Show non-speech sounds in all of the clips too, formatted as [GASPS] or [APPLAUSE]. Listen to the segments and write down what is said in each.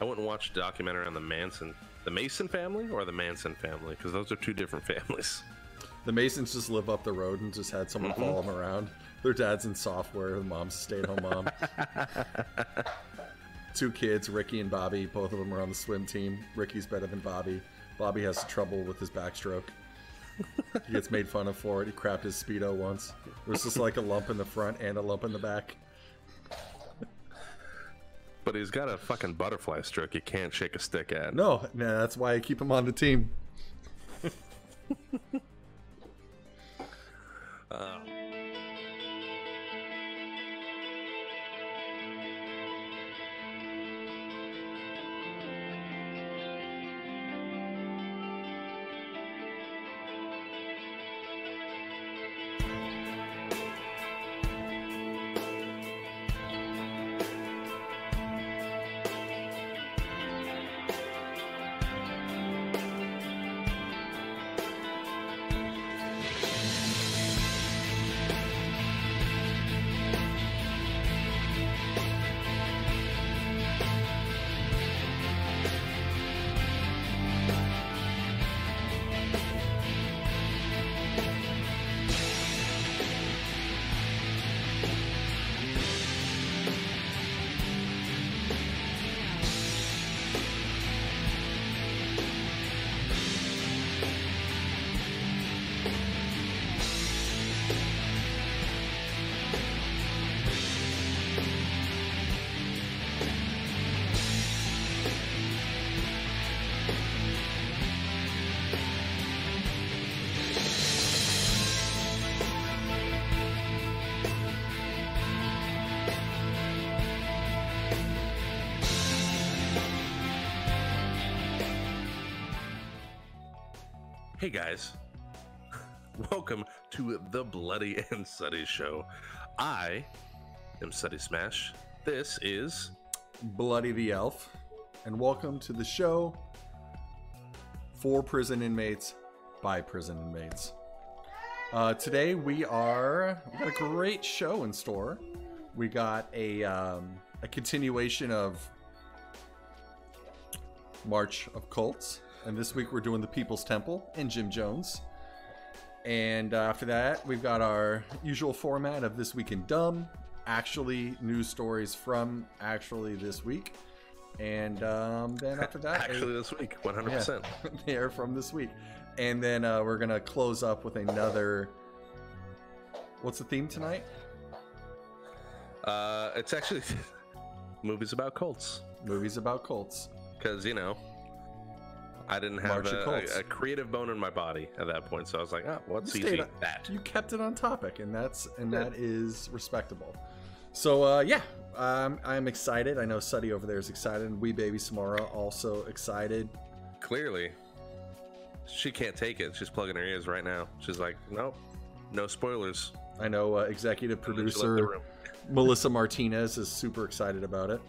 I went and watched a documentary on the Manson, the Mason family, or the Manson family, because those are two different [LAUGHS] families. The Masons just live up the road and just had someone Mm-hmm. follow them around. Their dad's in software, the mom's a stay-at-home mom. [LAUGHS] Two kids, Ricky and Bobby. Both of them are on the swim team. Ricky's better than Bobby. Bobby has trouble with his backstroke. he gets made fun of for it. He crapped his speedo once. There's just like a lump in the front and a lump in the back. But he's got a fucking butterfly stroke you can't shake a stick at. No, nah, that's why I keep him on the team. [LAUGHS] Hey guys, welcome to the Bloody and Sutty Show. I am Sutty Smash. This is Bloody the Elf, and welcome to the show for prison inmates by prison inmates. Uh, today we are we got a great show in store. We got a um, a continuation of March of Cults, and this week we're doing the People's Temple and Jim Jones. And uh, after that, we've got our usual format of This Week in Dumb, actually news stories from actually this week. And um, then after that, [LAUGHS] actually this week, [LAUGHS] 100%. [LAUGHS] they are from this week. And then uh, we're going to close up with another. What's the theme tonight? Uh, it's actually movies about cults. Movies about cults. Because, you know, I didn't have a, a, a creative bone in my body at that point. So I was like, oh, what's You easy? stayed- That. You kept it on topic, and that's and Yeah. that is respectable. So uh, yeah, um, I'm excited. I know Sutty over there is excited. and Wee Baby Samara also excited. Clearly, she can't take it. She's plugging her ears right now. She's like, nope, no spoilers. I know uh, executive And then she left the producer. [LAUGHS] Melissa Martinez is super excited about it.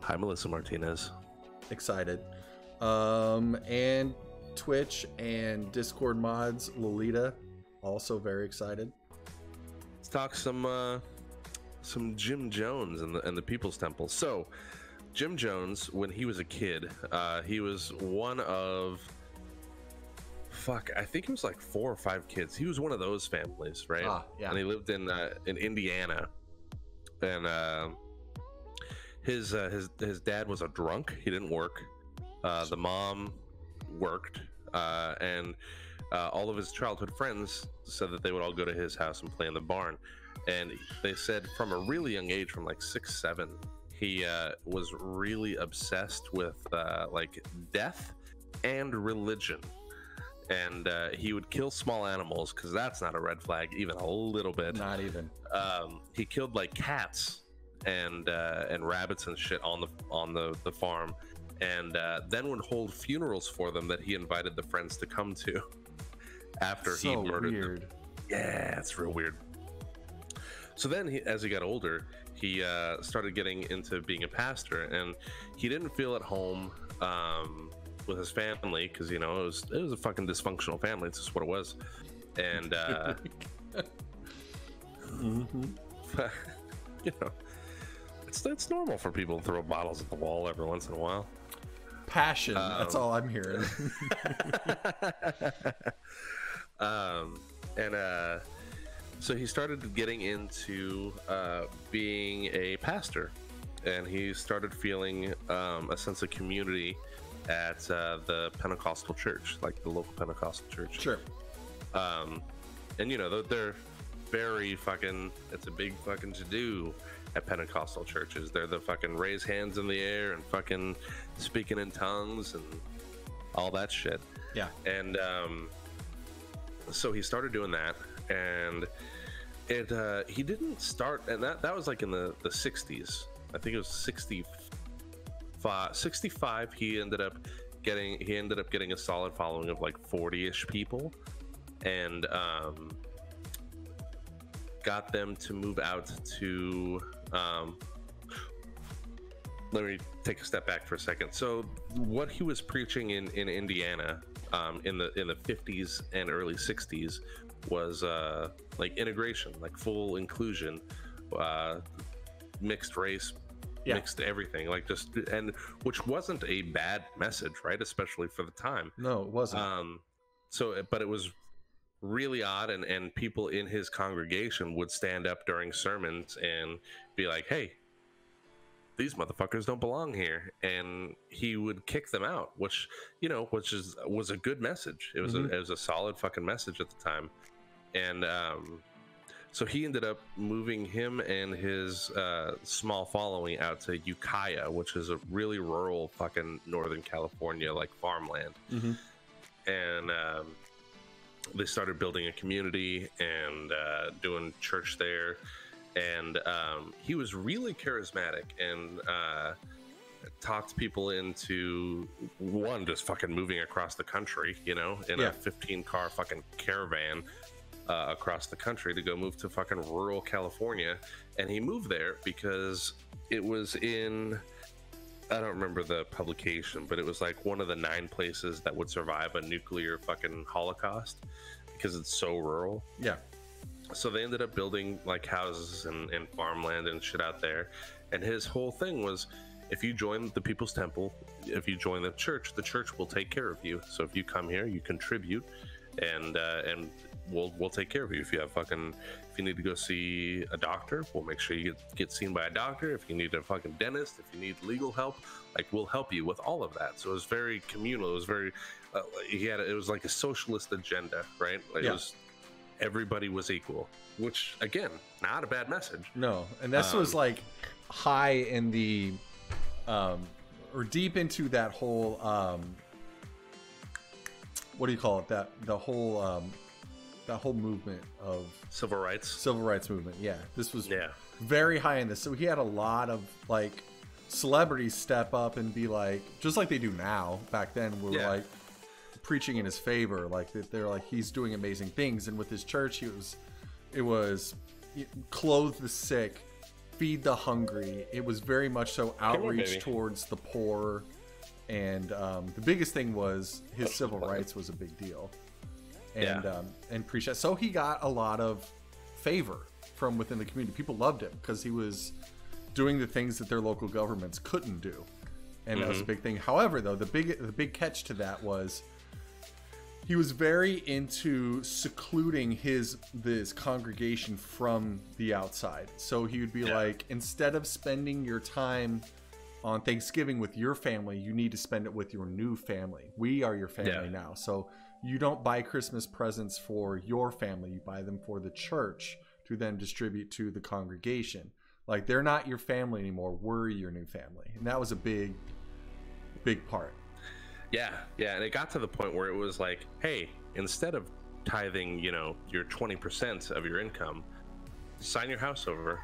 Hi, Melissa Martinez. Excited. Um, and Twitch and Discord mods Lolita also very excited. Let's talk some uh, some Jim Jones and the and the People's Temple. So, Jim Jones, when he was a kid, uh, he was one of fuck. I think he was like four or five kids. He was one of those families, right? Ah, yeah. And he lived in uh, in Indiana, and uh, his uh, his his dad was a drunk. He didn't work. Uh, the mom worked, uh, and uh, all of his childhood friends said that they would all go to his house and play in the barn. And they said from a really young age, from like six, seven, he uh, was really obsessed with uh, like death and religion. And uh, he would kill small animals because that's not a red flag, even a little bit Not even. um, he killed like cats and uh, and rabbits and shit on the on the the farm, and uh, then would hold funerals for them that he invited the friends to come to [LAUGHS] after he so murdered them. Yeah, it's real weird. So then, he, as he got older, he uh, started getting into being a pastor, and he didn't feel at home um, with his family because you know it was it was a fucking dysfunctional family. It's just what it was, and uh, [LAUGHS] Mhm. [LAUGHS] you know, it's it's normal for people to throw bottles at the wall every once in a while. Passion. that's Um, all I'm hearing. [LAUGHS] um, and uh, so he started getting into uh, being a pastor, and he started feeling um, a sense of community at uh, the Pentecostal church, like the local Pentecostal church. sure. Um, and you know they're very fucking. It's a big fucking to do at Pentecostal churches. They're the fucking raise hands in the air and fucking speaking in tongues and all that shit Yeah. and um, so he started doing that and it uh, he didn't start and that that was like in the the 60s i think it was 65 65 he ended up getting he ended up getting a solid following of like 40ish people and um, got them to move out to um, let me take a step back for a second. So, what he was preaching in in Indiana um, in the in the 50s and early 60s was uh, like integration, like full inclusion, uh, mixed race, Yeah. mixed everything, like just and which wasn't a bad message, right? Especially for the time. No, it wasn't. Um, so, but it was really odd, and and people in his congregation would stand up during sermons and be like, "Hey, these motherfuckers don't belong here," and he would kick them out, which you know, which is was a good message. It was Mhm. a, it was a solid fucking message at the time, and um. So he ended up moving him and his uh, small following out to Ukiah, which is a really rural fucking Northern California like farmland Mhm. and um, they started building a community and uh, doing church there. And um, he was really charismatic and uh, talked people into one just fucking moving across the country, you know, in Yeah. a 15 car fucking caravan. Uh, across the country to go move to fucking rural California, and he moved there because it was in I don't remember the publication, but it was like one of the nine places that would survive a nuclear fucking holocaust because it's so rural. yeah. So they ended up building like houses and, and farmland and shit out there. And his whole thing was if you join the People's Temple, if you join the church, the church will take care of you. So if you come here, you contribute and uh, and we'll we'll take care of you. If you have fucking if you need to go see a doctor, we'll make sure you get, get seen by a doctor. If you need a fucking dentist, if you need legal help, like we'll help you with all of that. So it was very communal. It was very uh, he had it was like a socialist agenda, right? Like Yeah. It was everybody was equal, which again, not a bad message. No, and this was Um, like high in the, um, or deep into that whole, um, what do you call it? That the whole, um, that whole movement of Civil rights. civil rights movement. Yeah, this was Yeah. very high in this. So he had a lot of like celebrities step up and be like, just like they do now. Back then, were Yeah. like preaching in his favor. Like that, they're like he's doing amazing things. And with his church, he was, it was clothe the sick, feed the hungry. It was very much so outreach baby. towards the poor. And um, the biggest thing was his civil rights was a big deal and Yeah. um, and preach. So he got a lot of favor from within the community. People loved him because he was doing the things that their local governments couldn't do, and that was a big thing. However, though the big the big catch to that was he was very into secluding his this congregation from the outside. So he would be Yeah. like, instead of spending your time on Thanksgiving with your family, you need to spend it with your new family. We are your family Yeah. now. So you don't buy Christmas presents for your family, you buy them for the church to then distribute to the congregation. Like they're not your family anymore, we're your new family. And that was a big big part. Yeah, yeah, and it got to the point where it was like, hey, instead of tithing, you know, your twenty percent of your income, sign your house over,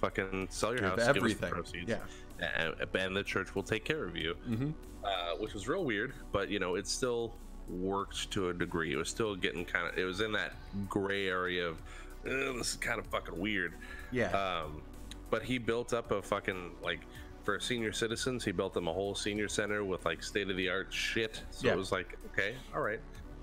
fucking sell your Give house, give us the everything. proceeds, Yeah. And, and the church will take care of you. Mhm. Uh, which was real weird, but you know, it still worked to a degree. It was still getting kind of, it was in that gray area of, this is kind of fucking weird. Yeah. Um, but he built up a fucking like for senior citizens. He built them a whole senior center with like state of the art shit. So Yeah. it was like, okay, all right,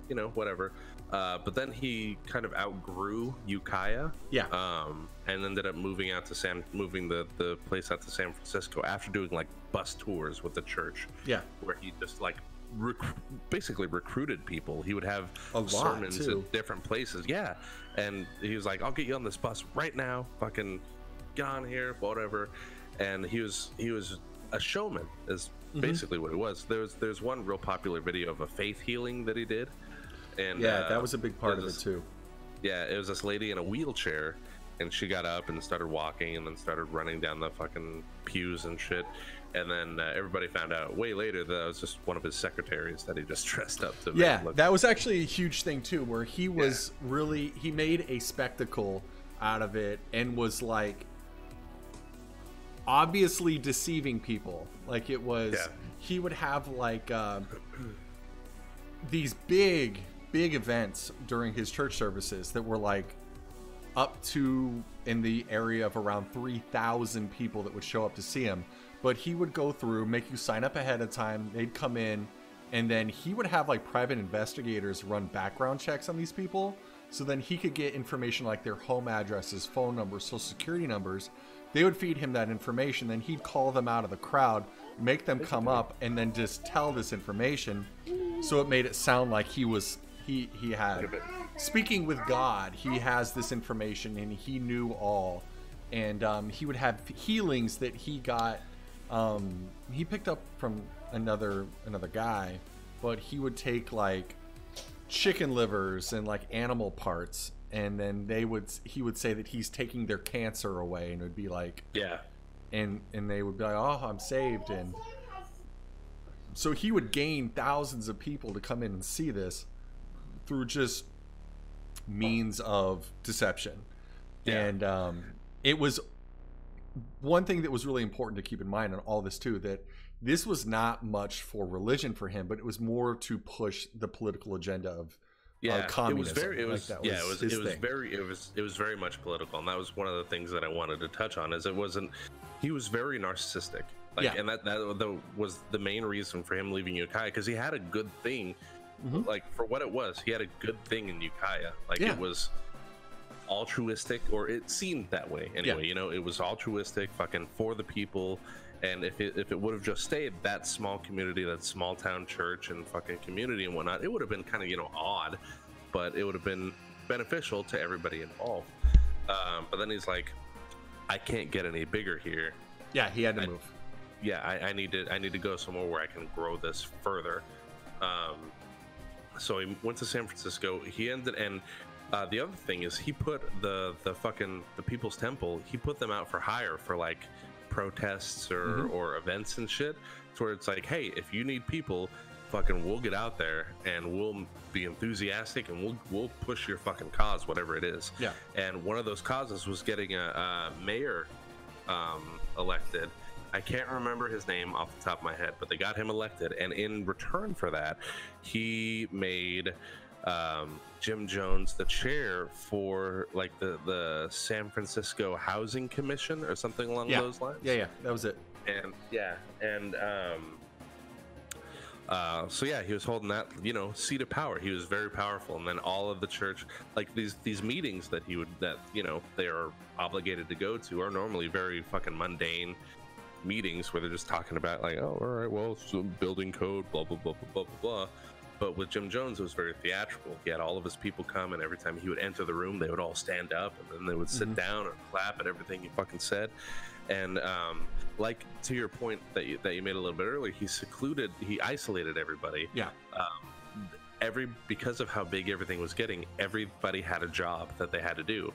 you know, whatever. Uh, but then he kind of outgrew Ukiah. Yeah. Um, and ended up moving out to San, moving the the place out to San Francisco after doing like bus tours with the church, Yeah. where he just like rec- basically recruited people. He would have lot, sermons too. at different places. Yeah, and he was like, "I'll get you on this bus right now. Fucking get on here, whatever." And he was he was a showman, is Mm-hmm. basically what it was. There's there's one real popular video of a faith healing that he did, and Yeah, uh, that was a big part of there's it too. yeah, it was this lady in a wheelchair, and she got up and started walking, and then started running down the fucking pews and shit. And then uh, everybody found out way later that it was just one of his secretaries that he just [LAUGHS] dressed up to. Yeah, that was actually a huge thing too, where he was really he made a spectacle out of it and was like obviously deceiving people. Like it was Yeah. he would have like uh, [CLEARS THROAT] these big big events during his church services that were like up to in the area of around 3,000 people that would show up to see him. But he would go through, make you sign up ahead of time. They'd come in, and then he would have like private investigators run background checks on these people. So then he could get information like their home addresses, phone numbers, social security numbers. They would feed him that information. Then he'd call them out of the crowd, make them come up, and then just tell this information. So it made it sound like he was he he had speaking with God. He has this information and he knew all, and um, he would have healings that he got. Um, he picked up from another another guy, but he would take like chicken livers and like animal parts, and then they would he would say that he's taking their cancer away, and it would be like yeah, and and they would be like, "Oh, I'm saved," and so he would gain thousands of people to come in and see this through just means of deception, Yeah. and um, it was one thing that was really important to keep in mind on all this too that this was not much for religion for him, but it was more to push the political agenda of yeah. uh, it was communism. very, it Like, was, yeah, it was, it was thing. very, it was, it was very much political, and that was one of the things that I wanted to touch on. Is it wasn't, he was very narcissistic, like, Yeah. and that that was the main reason for him leaving Ukiah because he had a good thing, Mhm. like for what it was, he had a good thing in Ukiah, like Yeah. it was altruistic, or it seemed that way anyway. You know, it was altruistic, fucking for the people. And if it, if it would have just stayed that small community, that small town church and fucking community and whatnot, it would have been kind of you know odd, but it would have been beneficial to everybody involved. Um, but then he's like, I can't get any bigger here. yeah, he had to I- move. Yeah, I, I need to I need to go somewhere where I can grow this further. Um, so he went to San Francisco. He ended and uh, the other thing is he put the the fucking the People's Temple. He put them out for hire for like protests or Mhm. or events and shit. To where it's like, hey, if you need people, fucking we'll get out there and we'll be enthusiastic and we'll we'll push your fucking cause, whatever it is. Yeah. And one of those causes was getting a, a mayor um, elected. I can't remember his name off the top of my head, but they got him elected, and in return for that, he made um, Jim Jones the chair for like the the San Francisco Housing Commission or something along Yeah. those lines. Yeah, yeah, that was it. and yeah, and um, uh, so yeah, he was holding that you know seat of power. He was very powerful, and then all of the church, like these these meetings that he would that you know they are obligated to go to, are normally very fucking mundane meetings where they're just talking about like, oh, all right, well, building code, blah blah blah blah blah blah. But with Jim Jones, it was very theatrical. He had all of his people come, and every time he would enter the room, they would all stand up, and then they would sit Mhm. down and clap at everything he fucking said. And um, like to your point that you, that you made a little bit earlier, he secluded, he isolated everybody. Yeah. Um, every because of how big everything was getting, everybody had a job that they had to do,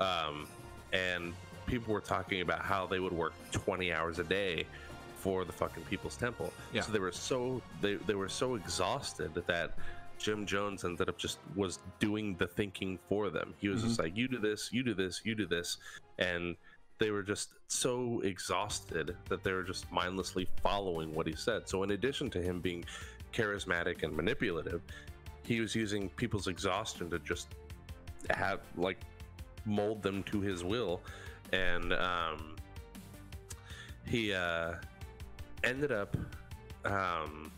um, and people were talking about how they would work 20 hours a day for the fucking People's Temple. Yeah. So they were so they they were so exhausted that Jim Jones ended up just was doing the thinking for them. He was just mm-hmm. like, "You do this, you do this, you do this," and they were just so exhausted that they were just mindlessly following what he said. So in addition to him being charismatic and manipulative, he was using people's exhaustion to just have like mold them to his will, and um, he uh, ended up um,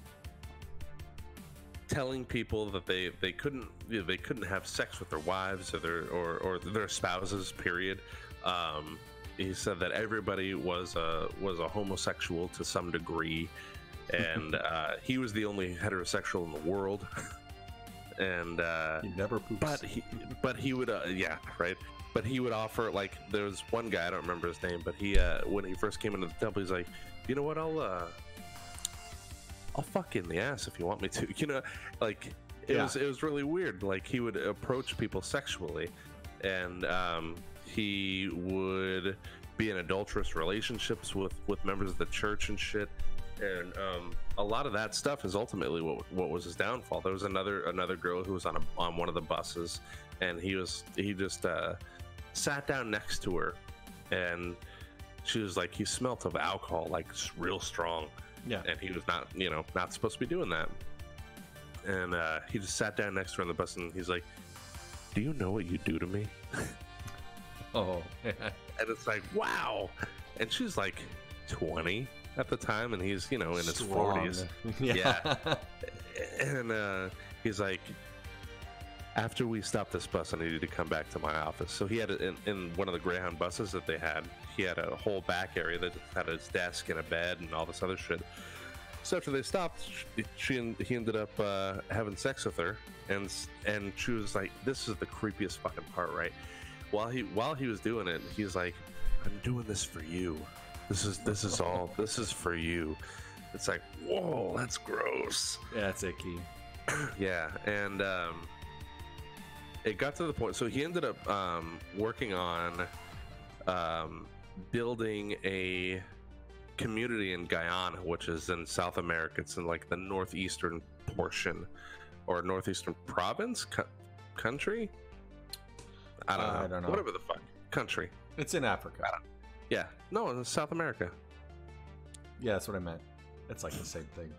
telling people that they they couldn't you know, they couldn't have sex with their wives or their or, or their spouses. Period. Um, he said that everybody was a was a homosexual to some degree, [LAUGHS] and uh, he was the only heterosexual in the world. [LAUGHS] and uh, He never poops. but he but he would uh, yeah right but he would offer like there was one guy i don't remember his name but he uh when he first came into the temple he's like you know what i'll uh i'll fuck you in the ass if you want me to [LAUGHS] you know like it Yeah. was it was really weird like he would approach people sexually and um he would be in adulterous relationships with with members of the church and shit and um, a lot of that stuff is ultimately what what was his downfall. There was another another girl who was on a on one of the buses, and he was he just uh, sat down next to her, and she was like he smelt of alcohol like real strong, yeah. and he was not you know not supposed to be doing that, and uh, he just sat down next to her on the bus, and he's like, "Do you know what you do to me?" [LAUGHS] Oh, And it's like, wow. And she's like 20 at the time, and he's, you know, in his Strong. [LAUGHS] 40s. Yeah. And uh, he's like, after we stopped this bus, I needed to come back to my office. So he had it in, in one of the Greyhound buses that they had. He had a whole back area that had his desk and a bed and all this other shit. So after they stopped, she, he ended up uh, having sex with her, and and she was like, "This is the creepiest fucking part, right?" While he while he was doing it, he's like, "I'm doing this for you. This is this is all. [LAUGHS] This is for you." It's like, whoa, that's gross. yeah, it's icky. [CLEARS THROAT] Yeah, and um, it got to the point. So he ended up um, working on um, building a community in Guyana, which is in South America. It's in like the northeastern portion or northeastern province, co- country. I don't Uh, know. I don't know. Whatever the fuck, country. It's in Africa. Yeah, no, in South America. Yeah, that's what I meant. It's like the same thing.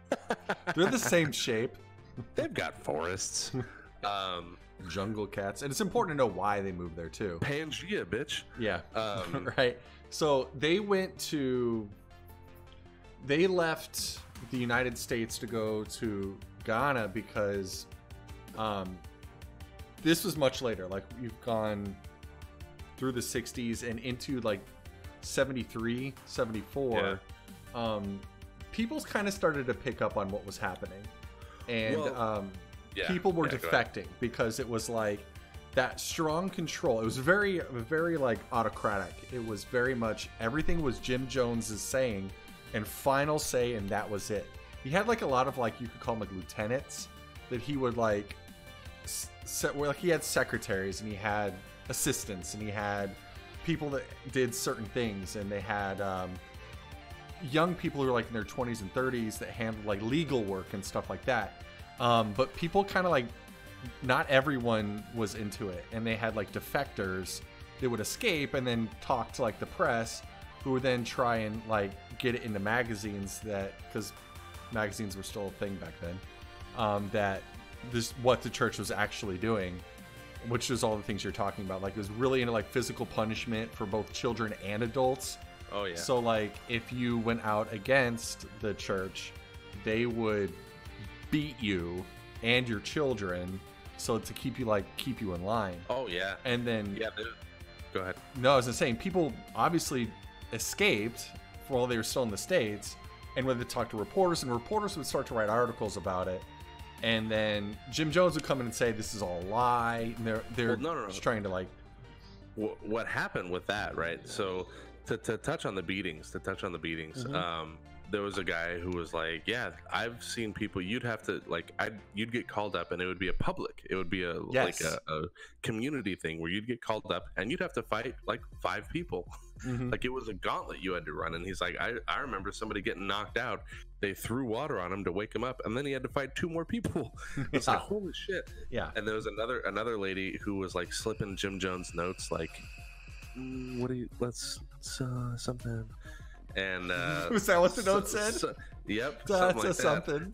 They're the same shape. [LAUGHS] They've got forests. [LAUGHS] um, Jungle cats, and it's important to know why they moved there too. Pangea, bitch. Yeah. Um, [LAUGHS] right. So they went to. They left the United States to go to Ghana because, um, this was much later. Like you've gone through the 60s and into like 73, 74. Um, people's kind of started to pick up on what was happening, and Well, um, yeah, people were yeah, defecting because it was like that strong control. It was very, very like autocratic. It was very much everything was Jim Jones's saying and final say, and that was it. He had like a lot of like you could call them like lieutenants that he would like set where like he had secretaries and he had assistants and he had people that did certain things and they had um, young people who were like in their 20s and 30s that handled like legal work and stuff like that um, but people kind of like not everyone was into it and they had like defectors that would escape and then talk to like the press who would then try and like get it into magazines that because magazines were still a thing back then um, that this what the church was actually doing which is all the things you're talking about like it was really into like physical punishment for both children and adults Oh yeah. so like if you went out against the church, they would beat you and your children so to keep you like keep you in line. oh yeah. And then Yeah. they- Go ahead. no, I was just saying people obviously escaped while they were still in the states and when they talked to reporters and reporters would start to write articles about it. And then Jim Jones would come in and say this is all a lie. And they're they're Well, no, no, no. just trying to like what happened with that, right? So to, to touch on the beatings, to touch on the beatings, Mhm. um, there was a guy who was like, "Yeah, I've seen people. You'd have to like, I you'd get called up, and it would be a public. It would be a like a, a community thing where you'd get called up, and you'd have to fight like five people. mhm. like it was a gauntlet you had to run. And he's like, I I remember somebody getting knocked out. They threw water on him to wake him up, and then he had to fight two more people. [LAUGHS] It's like holy shit. yeah. And there was another another lady who was like slipping Jim Jones notes, like, "Mm, "What do you? Let's uh, something." And uh, [LAUGHS] Was that what the note so- said? so- yep, That's something a like something.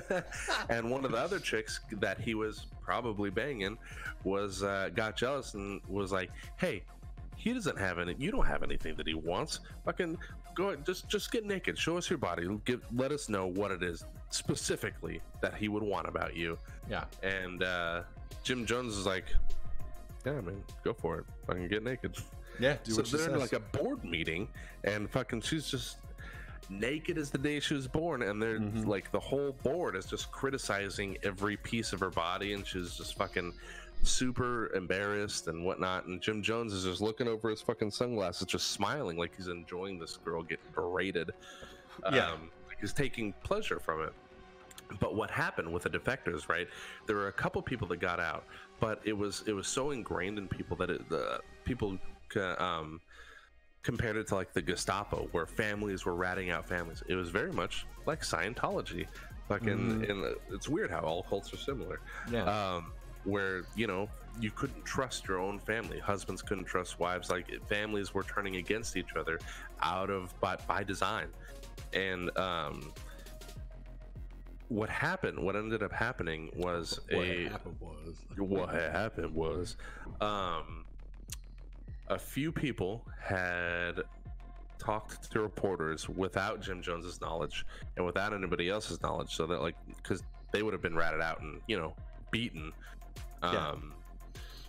[LAUGHS] and one of the other chicks that he was probably banging was uh, got jealous and was like, "Hey." He doesn't have any. You don't have anything that he wants. Fucking go ahead, just just get naked. Show us your body. Give, let us know what it is specifically that he would want about you. Yeah. And uh, Jim Jones is like, yeah, man, go for it. Fucking get naked. Yeah. Do so they're in like a board meeting, and fucking she's just naked as the day she was born, and they're Mhm. like the whole board is just criticizing every piece of her body, and she's just fucking super embarrassed and whatnot. And Jim Jones is just looking over his fucking sunglasses, just smiling like he's enjoying this girl get berated. Yeah. Um, like he's taking pleasure from it. But what happened with the defectors, right? There were a couple people that got out, but it was it was so ingrained in people that it, the people um, compared it to like the Gestapo, where families were ratting out families. It was very much like Scientology. Fucking, Mhm. and it's weird how all cults are similar. yeah. Um, where you know you couldn't trust your own family. Husbands couldn't trust wives. Like families were turning against each other out of by, by design. And um, what happened? What ended up happening was what a happened was. what happened was um, a few people had talked to reporters without Jim Jones's knowledge and without anybody else's knowledge, so that like because they would have been ratted out and you know beaten. Um, Yeah.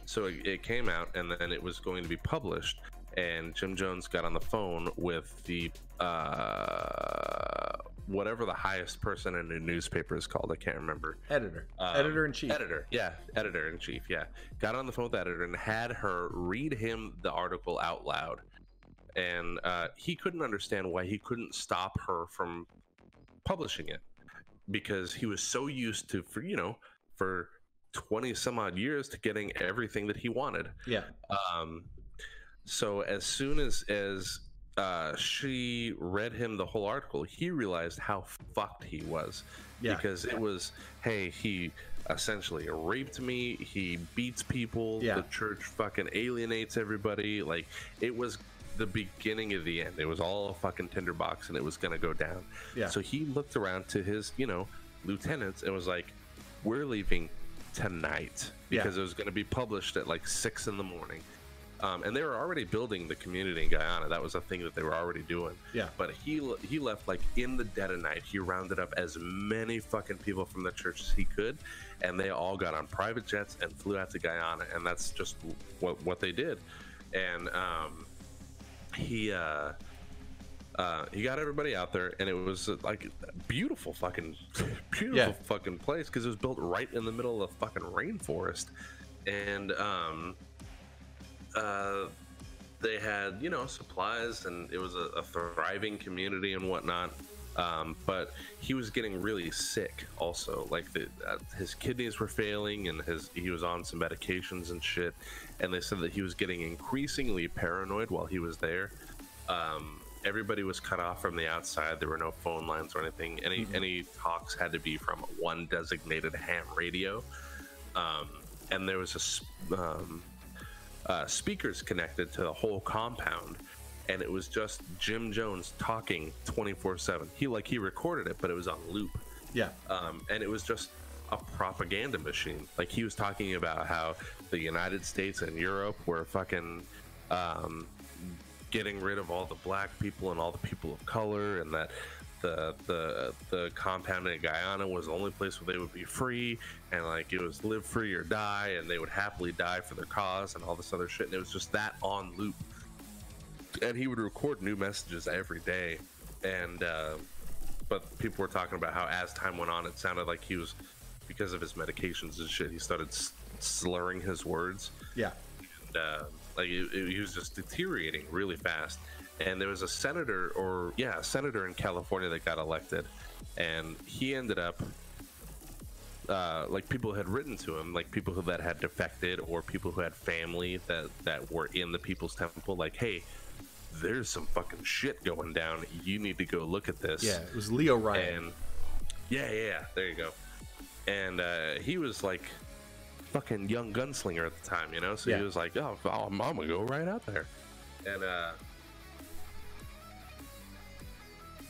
So it, it came out, and then it was going to be published. And Jim Jones got on the phone with the uh, whatever the highest person in a newspaper is called. I can't remember. Editor. Um, Editor in chief. Editor, yeah, editor in chief, yeah. Got on the phone with the editor and had her read him the article out loud, and uh, he couldn't understand why he couldn't stop her from publishing it because he was so used to, for you know, for twenty some odd years to getting everything that he wanted. Yeah. Um, so as soon as as uh, she read him the whole article, he realized how fucked he was Yeah. because it was, hey, he essentially raped me. He beats people. Yeah. The church fucking alienates everybody. Like it was the beginning of the end. It was all a fucking tinderbox, and it was gonna go down. Yeah. So he looked around to his, you know, lieutenants and was like, "We're leaving tonight Yeah. because it was going to be published at like six in the morning." Um, and they were already building the community in Guyana. That was a thing that they were already doing. Yeah. But he he left like in the dead of night. He rounded up as many fucking people from the church as he could, and they all got on private jets and flew out to Guyana. And that's just what what they did. And um, he uh, uh, he got everybody out there, and it was uh, like a beautiful fucking [LAUGHS] beautiful Yeah. fucking place because it was built right in the middle of the fucking rainforest, and um, uh, they had you know supplies, and it was a, a thriving community and whatnot. Um, but he was getting really sick also like the, uh, his kidneys were failing and his he was on some medications and shit. And they said that he was getting increasingly paranoid while he was there. Um, everybody was cut off from the outside. There were no phone lines or anything. Any any talks had to be from one designated ham radio. Um, and there was a um, uh, speakers connected to the whole compound and it was just jim jones talking 24-7 he like he recorded it but it was on loop Yeah. um, and it was just a propaganda machine. Like he was talking about how the United States and Europe were fucking um, getting rid of all the black people and all the people of color, and that the the the compound in Guyana was the only place where they would be free, and like it was live free or die, and they would happily die for their cause, and all this other shit. And it was just that on loop. And he would record new messages every day, and. Uh, but people were talking about how as time went on, it sounded like he was, because of his medications and shit, he started slurring his words. Yeah. And, uh, like he was just deteriorating really fast. And there was a senator, or yeah, a senator in California that got elected, and he ended up. Uh, like people had written to him, like people who that had defected, or people who had family that that were in the People's Temple, like, hey, there's some fucking shit going down. You need to go look at this Yeah. It was Leo Ryan. and yeah, yeah, yeah, there you go. And uh, he was like fucking young gunslinger at the time, you know. So Yeah. he was like, "Oh, I'm, I'm gonna go right out there," and uh,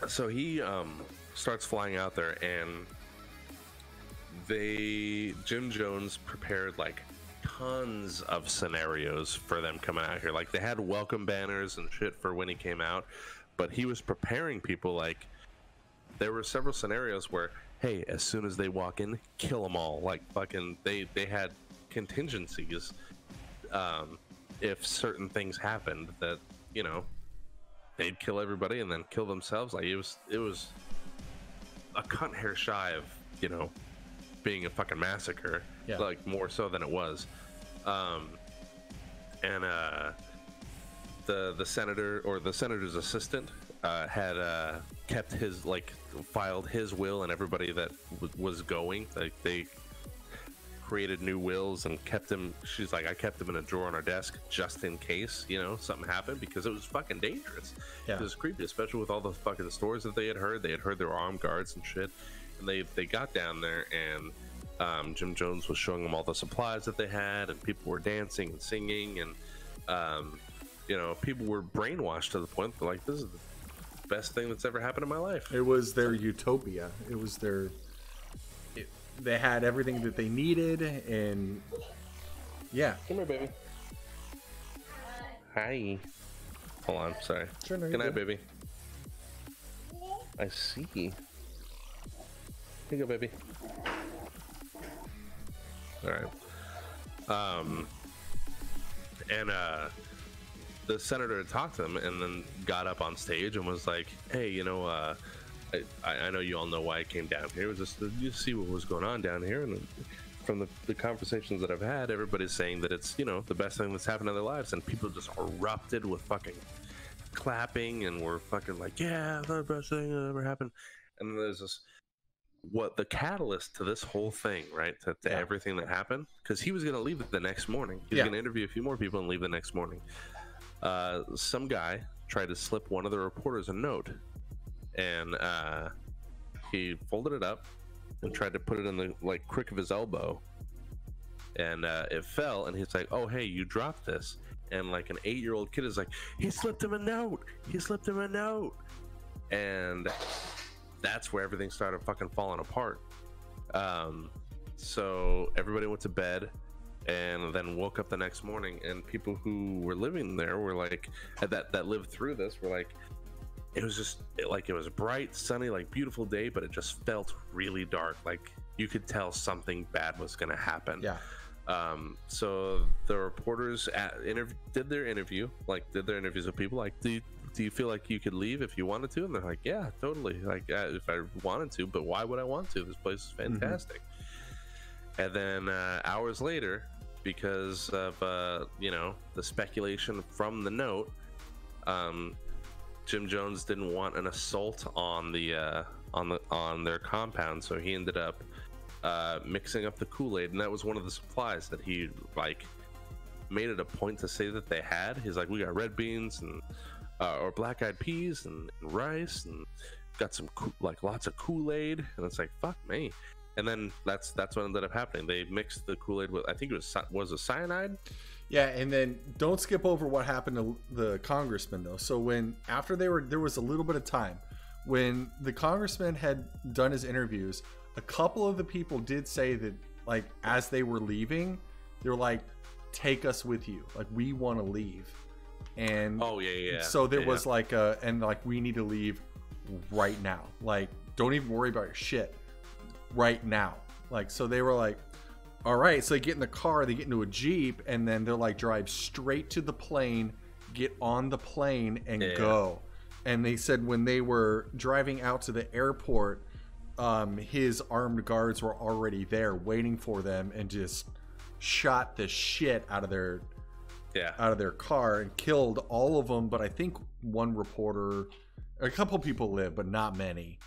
so he um, starts flying out there, and they Jim Jones prepared like tons of scenarios for them coming out here. Like they had welcome banners and shit for when he came out, but he was preparing people like there were several scenarios where hey as soon as they walk in kill them all like fucking they they had contingencies um if certain things happened that you know they'd kill everybody and then kill themselves. Like it was it was a cunt hair shy of you know being a fucking massacre Yeah. like more so than it was. Um and uh the the senator or the senator's assistant uh, had uh, kept his like filed his will and everybody that w- was going. Like they created new wills and kept him she's like i kept him in a drawer on our desk just in case you know something happened because it was fucking dangerous Yeah. it was creepy especially with all the fucking stories that they had heard they had heard there were armed guards and shit and they they got down there and um, jim jones was showing them all the supplies that they had and people were dancing and singing and um, you know people were brainwashed to the point that like this is the best thing that's ever happened in my life It was their utopia. It was their. It, they had everything that they needed, and yeah, come here baby. Hi. Hold on sorry. Sure, no, good night good. baby. I see. Here you go baby. All right. Um and uh the senator talked to him and then got up on stage and was like hey you know uh I, I know you all know why I came down here. It was just to you see what was going on down here, and from the, the conversations that I've had, everybody's saying that it's you know the best thing that's happened in their lives, and people just erupted with fucking clapping and were fucking like, yeah, the best thing that ever happened. And then there's this what the catalyst to this whole thing, right? To, to Yeah. everything that happened, because he was gonna leave the next morning. He was Yeah. gonna interview a few more people and leave the next morning. Uh, some guy tried to slip one of the reporters a note and uh, he folded it up and tried to put it in the like crick of his elbow. And uh, it fell and he's like oh hey you dropped this. And like an eight year old kid is like he slipped him a note. He slipped him a note. And that's where everything started fucking falling apart. Um, so everybody went to bed and then woke up the next morning and people who were living there were like that that lived through this were like it was just it- like it was bright sunny like beautiful day but it just felt really dark. Like you could tell something bad was going to happen. Yeah, um so the reporters at, interv- did their interview like did their interviews with people like do you, do you feel like you could leave if you wanted to? And they're like yeah totally. Like uh, if i wanted to but why would i want to? This place is fantastic. And then uh, hours later because of uh, you know the speculation from the note um, jim jones didn't want an assault on the uh, on the on their compound so he ended up uh, mixing up the kool-aid and that was one of the supplies that he like made it a point to say that they had. He's like we got red beans and uh, or black-eyed peas and, and rice and got some like lots of kool-aid. And it's like fuck me. And then that's that's what ended up happening. They mixed the kool-aid with i think it was was it cyanide yeah. And then don't skip over what happened to the congressman though. So when after they were there was a little bit of time when the congressman had done his interviews. A couple of the people did say that like as they were leaving, they were like, "Take us with you. Like we want to leave." And oh yeah yeah, yeah. So there Yeah, was like a, and like we need to leave right now. Like, don't even worry about your shit right now. Like, so they were like, all right. So they get in the car, they get into a Jeep, and then they're like, drive straight to the plane, get on the plane, and Yeah. go. And they said when they were driving out to the airport, um, his armed guards were already there waiting for them and just shot the shit out of their yeah out of their car and killed all of them. But I think one reporter, a couple people lived, but not many,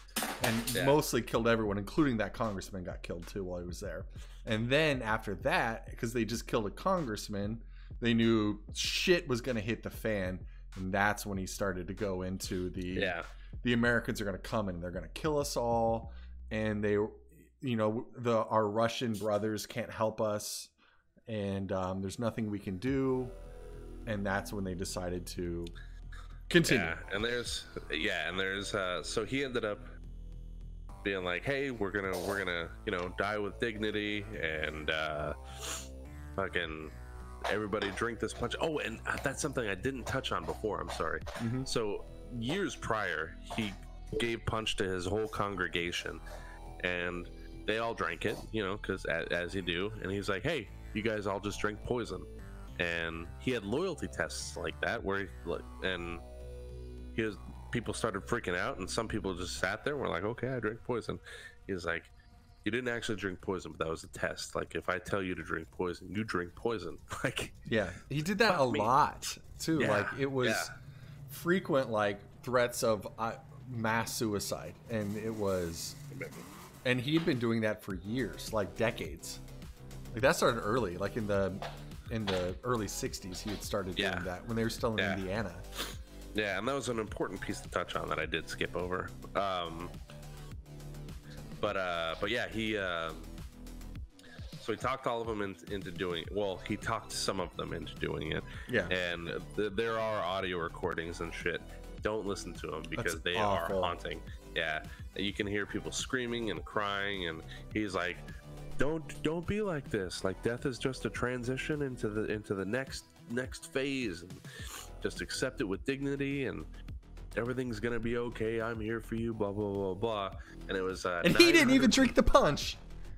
and Yeah. mostly killed everyone, including that congressman got killed too while he was there. And then after that, because they just killed a congressman, they knew shit was going to hit the fan, and that's when he started to go into the yeah the Americans are going to come and they're going to kill us all, and they, you know, the our Russian brothers can't help us, and um, there's nothing we can do, and that's when they decided to continue. Yeah, and there's yeah, and there's uh so he ended up being like, "Hey, we're to we're to, you know, die with dignity and uh fucking everybody drink this punch." Oh, and uh, that's something I didn't touch on before. I'm sorry. Mhm. So years prior, he gave punch to his whole congregation, and they all drank it, you know, because as, as you do. And he's like, "Hey, you guys all just drink poison." And he had loyalty tests like that, where he, and he was people started freaking out, and some people just sat there and were like, "Okay, I drink poison." He's like, "You didn't actually drink poison, but that was a test. Like, if I tell you to drink poison, you drink poison." [LAUGHS] Like, Yeah, he did that a me. lot too. Yeah, like it was yeah. frequent, like threats of uh, mass suicide, and it was, and he had been doing that for years, like decades. Like that started early, like in the in the early '60s. He had started Yeah. doing that when they were still in. Indiana. Yeah, and that was an important piece to touch on that I did skip over. Um, but uh, but yeah, he um so he talked all of them in, into doing. It. Well, he talked some of them into doing it. Yeah. and th- there are audio recordings and shit. Don't listen to them because That's they awful. are haunting. Yeah, you can hear people screaming and crying, and he's like, "Don't don't be like this. Like death is just a transition into the into the next next phase, and just accept it with dignity, and everything's gonna be okay. I'm here for you." Blah blah blah blah. And it was uh, And he didn't even drink the punch.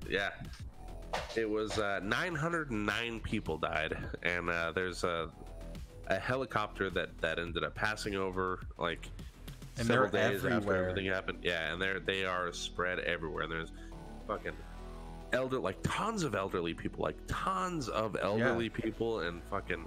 yeah. It was uh, 909 people died, and uh, there's a, a helicopter that, that ended up passing over like And several days after everything happened. Yeah, and they're they are spread everywhere. There's fucking elder like tons of elderly people, like tons of elderly people, and fucking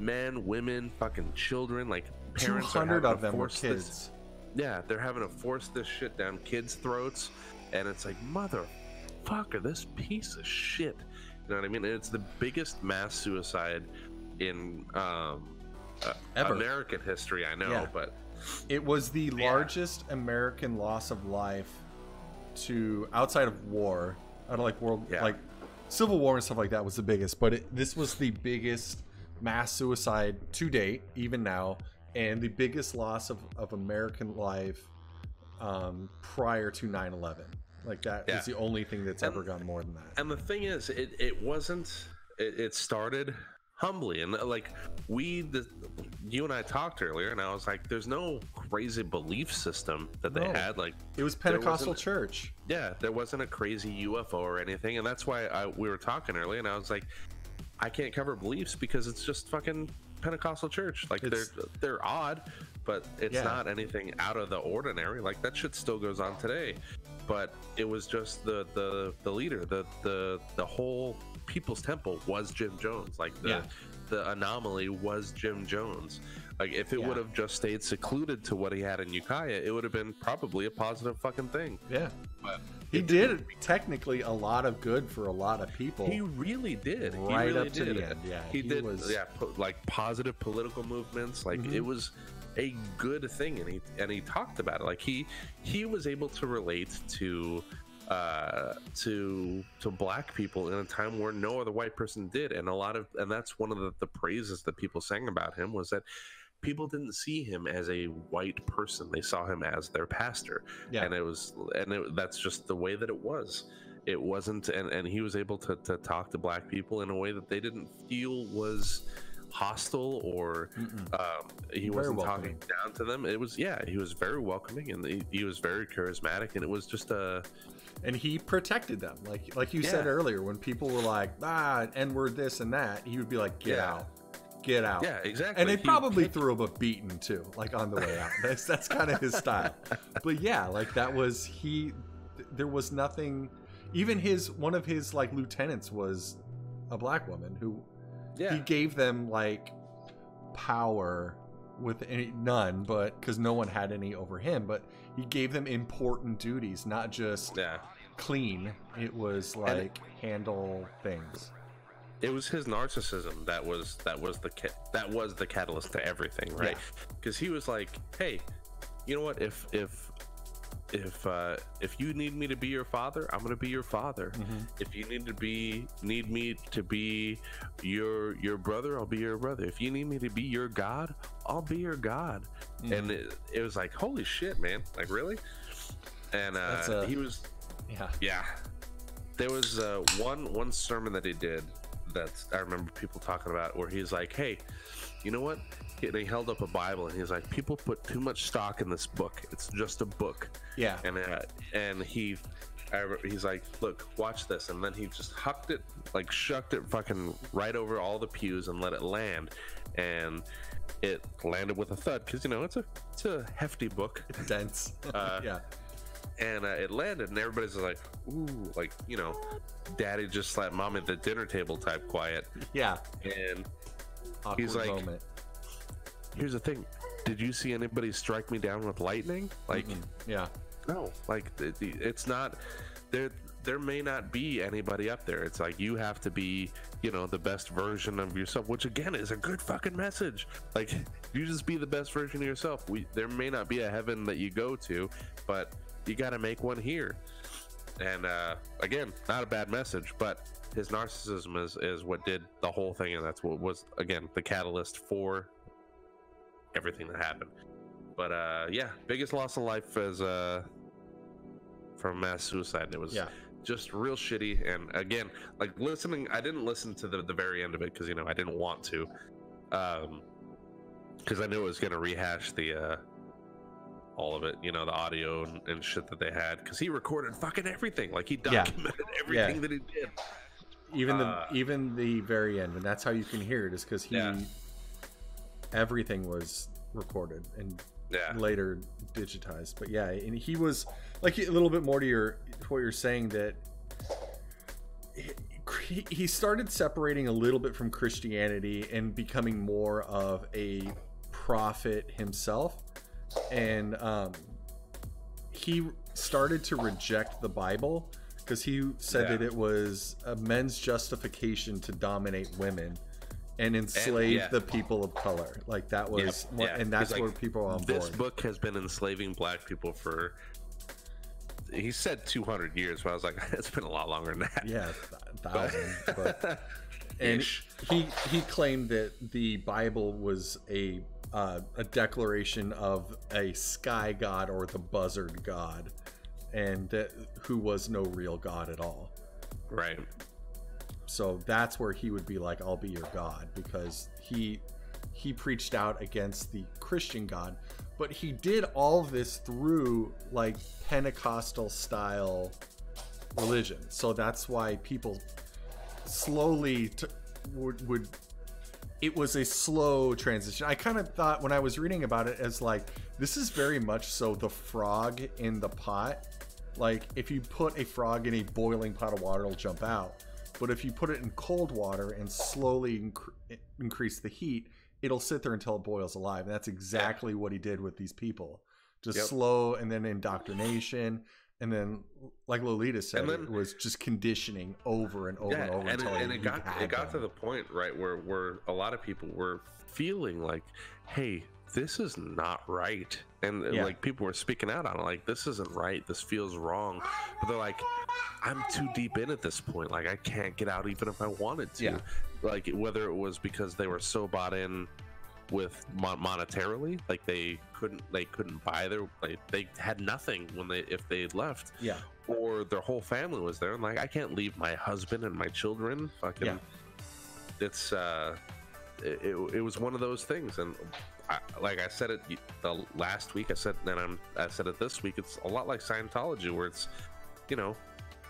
men, women, fucking children, like parents. are having of to them were force this- kids. yeah, they're having to force this shit down kids' throats, and it's like motherfucker, this piece of shit. You know what I mean? And it's the biggest mass suicide in um, uh, Ever. American history. I know, Yeah. but It was the Yeah. largest American loss of life to outside of war, out of like world, Yeah. like Civil War and stuff like that was the biggest. But it, this was the biggest mass suicide to date, even now, and the biggest loss of, of American life um, prior to 9/11. Like that is Yeah. the only thing that's And- ever gone more than that. and the thing is, it, it wasn't. It, it started humbly, and uh, like we, the, you and I talked earlier, and I was like, "There's no crazy belief system that they No. had." Like It was Pentecostal church. yeah, there wasn't a crazy UFO or anything, and that's why I, we were talking earlier, and I was like, I can't cover beliefs because it's just fucking Pentecostal church. Like It's- they're they're odd, but it's Yeah. not anything out of the ordinary. Like that shit still goes on today, but it was just the the the leader, the the the whole People's Temple was Jim Jones. Like the Yeah. the anomaly was Jim Jones. Like if it Yeah. would have just stayed secluded to what he had in Ukiah, it would have been probably a positive fucking thing. Yeah. But He did technically a lot of good for a lot of people. He really did. Right he really up to did. the end, yeah. he, He did. was- Yeah, po- like positive political movements. Like Mhm. it was a good thing, and he and he talked about it. Like he he was able to relate to uh to to black people in a time where no other white person did and a lot of and that's one of the, the praises that people sang about him was that people didn't see him as a white person they saw him as their pastor Yeah. and it was and it, that's just the way that it was it wasn't and, and he was able to, to talk to black people in a way that they didn't feel was hostile or um, he Very wasn't welcoming. talking down to them it was yeah he was very welcoming and he, he was very charismatic and it was just a and he protected them. Like like you said earlier, when people were like, ah, N word this and that, he would be like, get Yeah. out, get out. yeah exactly And they He- probably threw him a beating too, like on the way out. [LAUGHS] That's that's kind of his style. But yeah, like that was he. There was nothing. Even his one of his like lieutenants was a black woman who yeah he gave them like power with any none, but because no one had any over him. But he gave them important duties, not just yeah clean. It was like handle things. It was his narcissism that was that was the that was the catalyst to everything right? Because he was like hey you know what? If if if uh if you need me to be your father i'm gonna be your father. If you need to be need me to be your your brother i'll be your brother. If you need me to be your god i'll be your god. Mm-hmm. and it, it was like holy shit man. Like really? And uh a- he was Yeah. yeah. There was uh, one one sermon that he did that's I remember people talking about where he's like, "Hey, you know what?" And he held up a Bible and he's like, "People put too much stock in this book. It's just a book." Yeah. And uh, and he, I, he's like, "Look, watch this," and then he just hucked it, like shucked it, fucking right over all the pews and let it land, and it landed with a thud because you know it's a it's a hefty book Dense. Uh, [LAUGHS] yeah. And uh, it landed, and everybody's like, "Ooh!" Like you know, Daddy just slapped Mom at the dinner table type quiet. Yeah. And Awkward He's like- moment. here's the thing: Did you see anybody strike me down with lightning? Like, Mm, yeah. no. Like it, it's not there. There may not be anybody up there. It's like you have to be, you know, the best version of yourself, which again is a good fucking message. Like [LAUGHS] you just be the best version of yourself. We there may not be a heaven that you go to, but you got to make one here. And uh, again, not a bad message, but his narcissism is is what did the whole thing, and that's what was again the catalyst for everything that happened. But uh, yeah, biggest loss in life is uh, from mass suicide. It was Yeah. just real shitty. And again, like listening, I didn't listen to the, the very end of it because you know I didn't want to, um, because I knew it was gonna rehash the uh, all of it, you know, the audio and, and shit that they had. Because he recorded fucking everything. Like he Yeah. documented [LAUGHS] everything that he did. Even the Uh, even the very end, and that's how you can hear it, is because he Yeah. everything was recorded and Yeah. later digitized. But yeah, and he was like a little bit more to your what you're saying that he, he started separating a little bit from Christianity and becoming more of a prophet himself, and um, he started to reject the Bible because he said Yeah. that it was a men's justification to dominate women. And enslave yeah. the people of color, like that was, Yep, what, yeah. and that's like, where people are on This board. book has been enslaving black people for. He said 200 years, but I was like, [LAUGHS] it's been a lot longer than that. yeah, th- thousand. but [LAUGHS] and Ish. he he claimed that the Bible was a uh, a declaration of a sky god or the buzzard god, and that who was no real god at all. Right. So that's where he would be like, "I'll be your god," because he he preached out against the Christian God, but he did all this through like Pentecostal style religion. So that's why people slowly would would it was a slow transition. I kind of thought when I was reading about it as like this is very much so the frog in the pot. Like if you put a frog in a boiling pot of water, it'll jump out. But if you put it in cold water and slowly inc- increase the heat, it'll sit there until it boils alive. And that's exactly what he did with these people. Just Yep. slow and then indoctrination. And then, like Lolita said, then- it was just conditioning over and over yeah, and over and, until it, and it got it got to the point right where where a lot of people were feeling like, hey, this is not right, and Yeah. like people were speaking out on it, like this isn't right, this feels wrong, but they're like, I'm too deep in at this point, like I can't get out even if I wanted to, Yeah. like whether it was because they were so bought in with mon- monetarily like they couldn't they couldn't buy their like they had nothing when they if they left Yeah. or their whole family was there and like i can't leave my husband and my children fucking Yeah. it's uh it, it, it was one of those things and I, like i said it the last week i said and i'm i said it this week it's a lot like scientology where it's you know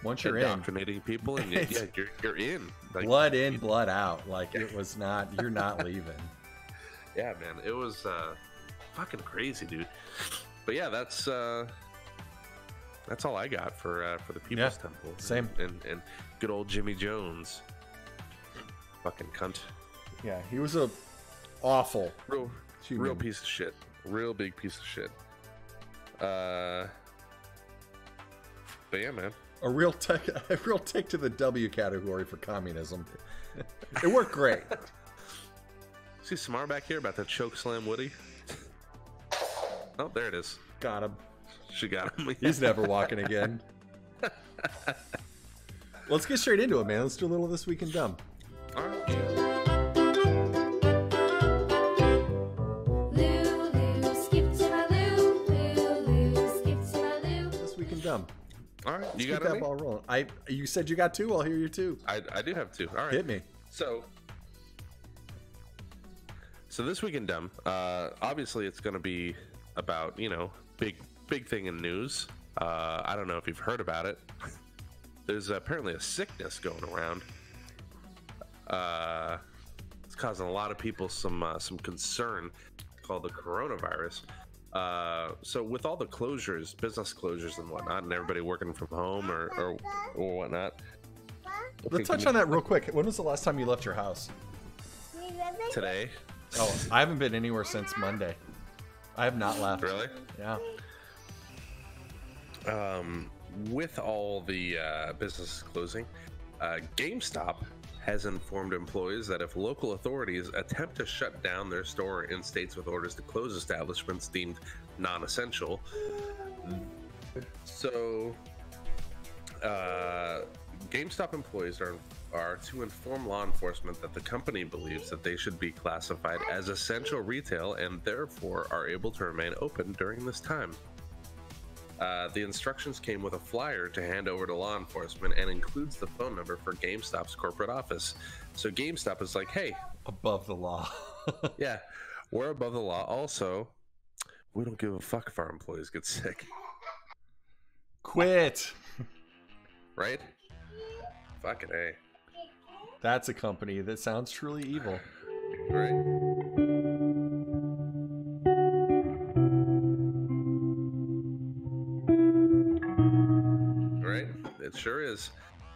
Once you're in, indoctrinating people and you, [LAUGHS] yeah you're, you're in like blood in, blood out. Like it was not, you're not [LAUGHS] leaving. Yeah man it was uh fucking crazy dude but yeah that's uh that's all i got for uh for the people's Yeah, temple same. and and good old jimmy jones fucking cunt Yeah. He was a awful real human. real piece of shit real big piece of shit uh but yeah man a real tech, [LAUGHS] a real tick to the W category for communism. it worked great. [LAUGHS] see samar back here about to choke slam woody oh there it is Got him. she got him He's never walking again. Let's get straight into it, man. Let's do a little this week in dumb. All right. Dumb. All right, Let's you got that any? ball rolling. I you said you got two. I'll hear you two. I, I do have two. All right. Hit me. So, so this week in dumb, uh, obviously it's going to be about you know big big thing in news. Uh, I don't know if you've heard about it. [LAUGHS] There's apparently a sickness going around. Uh, it's causing a lot of people some uh, some concern called the coronavirus. Uh, so with all the closures, business closures and whatnot, and everybody working from home or or, or whatnot. Let's touch on that real quick. When was the last time you left your house? today. Oh, I haven't been anywhere since Monday. I have not left. Really? Yeah. um, with all the uh, businesses closing, uh, GameStop has informed employees that if local authorities attempt to shut down their store in states with orders to close establishments deemed non-essential, so uh, GameStop employees are are to inform law enforcement that the company believes that they should be classified as essential retail and therefore are able to remain open during this time. Uh, the instructions came with a flyer to hand over to law enforcement and includes the phone number for GameStop's corporate office. So GameStop is like, hey, Above the law. [LAUGHS] yeah, we're above the law. Also, we don't give a fuck if our employees get sick, Quit. right? Fucking A. That's a company that sounds truly evil. Right? Right? It sure is.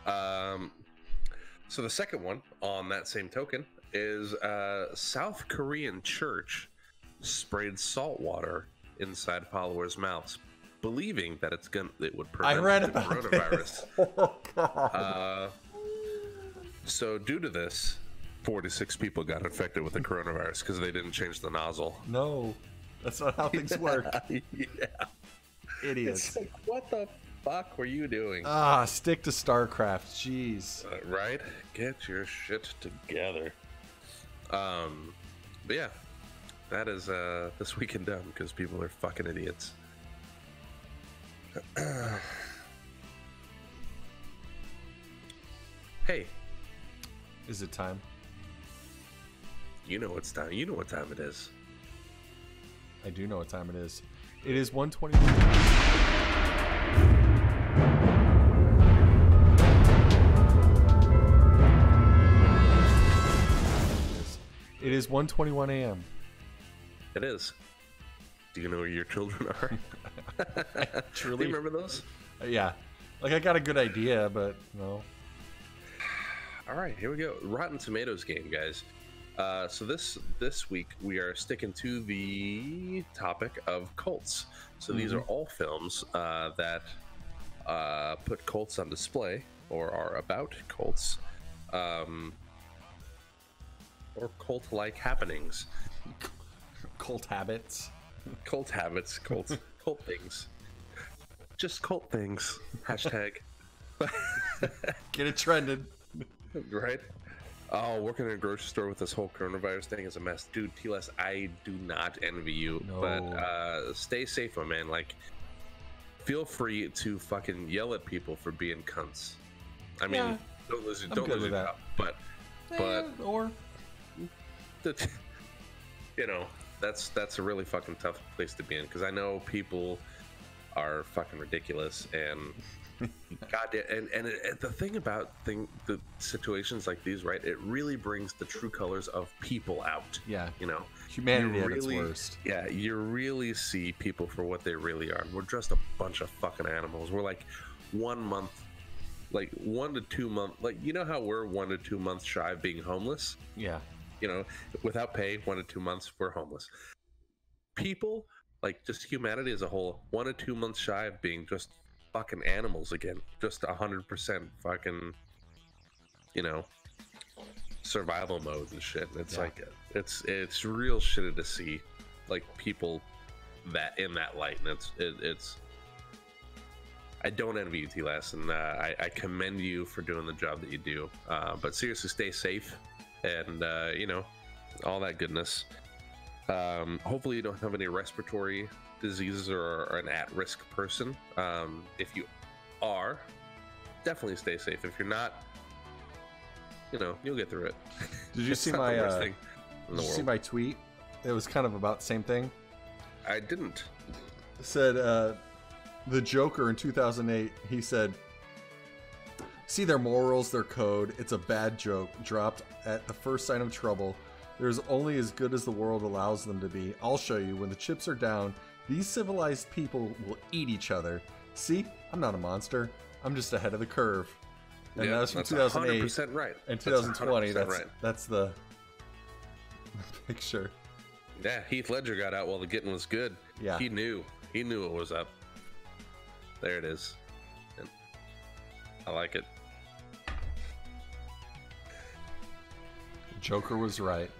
Um, so the second one on that same token is uh, South Korean church sprayed salt water inside followers' mouths, believing that it's gonna it would I prevent read the about coronavirus. this. [LAUGHS] Oh, God. Uh, so due to this, 46 people got infected with the coronavirus because they didn't change the nozzle. no, that's not how things [LAUGHS] work. yeah. Idiots. It's like, what the fuck were you doing? Ah, stick to StarCraft. Jeez. Uh, right? Get your shit together. Um, but yeah, that is uh this weekend dumb because people are fucking idiots. [CLEARS THROAT] hey, Is it time? you know it's time. You know what time it is. I do know what time it is. It is 121. It is 121 a.m. It is. Do you know where your children are? [LAUGHS] [LAUGHS] Do Truly, you remember those? Yeah. Like I got a good idea, but no. All right, here we go. Rotten Tomatoes game, guys. Uh, so this this week we are sticking to the topic of cults. So these are all films uh, that uh, put cults on display or are about cults, um, or cult-like happenings, [LAUGHS] Cult habits. cult habits, cult [LAUGHS] cult things, just cult things. Hashtag. Get it trended. [LAUGHS] right? Oh, working in a grocery store with this whole coronavirus thing is a mess, dude. TLS, I do not envy you, but uh, stay safe, my man. Like, feel free to fucking yell at people for being cunts. I mean, Yeah. don't lose, your- I'm don't lose with your that. job, but But- Eh, or the, you know, that's that's a really fucking tough place to be in because I know people are fucking ridiculous and [LAUGHS] God, and and, it, and the thing about thing the situations like these, right? It really brings the true colors of people out. yeah, You know, humanity You at its worst. yeah, you really see people for what they really are. We're just a bunch of fucking animals. We're like one month, like one to two month, like you know how we're one to two months shy of being homeless. Yeah, You know, without pay, one to two months, we're homeless. People, like just humanity as a whole, one to two months shy of being just fucking animals again. Just a hundred percent fucking, you know, survival mode and shit. It's Yeah. like it's it's real shitty to see, like people that in that light, and it's it, it's. I don't envy you, T-Lass, and uh, I, I commend you for doing the job that you do. Uh, but seriously, stay safe, and uh, you know, all that goodness. Um, hopefully, you don't have any respiratory diseases or are an at-risk person. Um, if you are, definitely stay safe. If you're not, you know, you'll get through it. Did you [LAUGHS] see my uh, did you see my tweet? It was kind of about the same thing. I didn't. It said uh, the Joker in 2008. He said, "See their morals, their code. It's a bad joke dropped at the first sign of trouble. There's only as good as the world allows them to be. I'll show you. When the chips are down, these civilized people will eat each other. See, I'm not a monster. I'm just ahead of the curve." And Yeah, that was from that's 2008. 100% right. That's 2020, 100% that's right. that's the [LAUGHS] picture. Yeah, Heath Ledger got out while the getting was good. Yeah. He knew. He knew it was up. There it is. And I like it. Joker was right.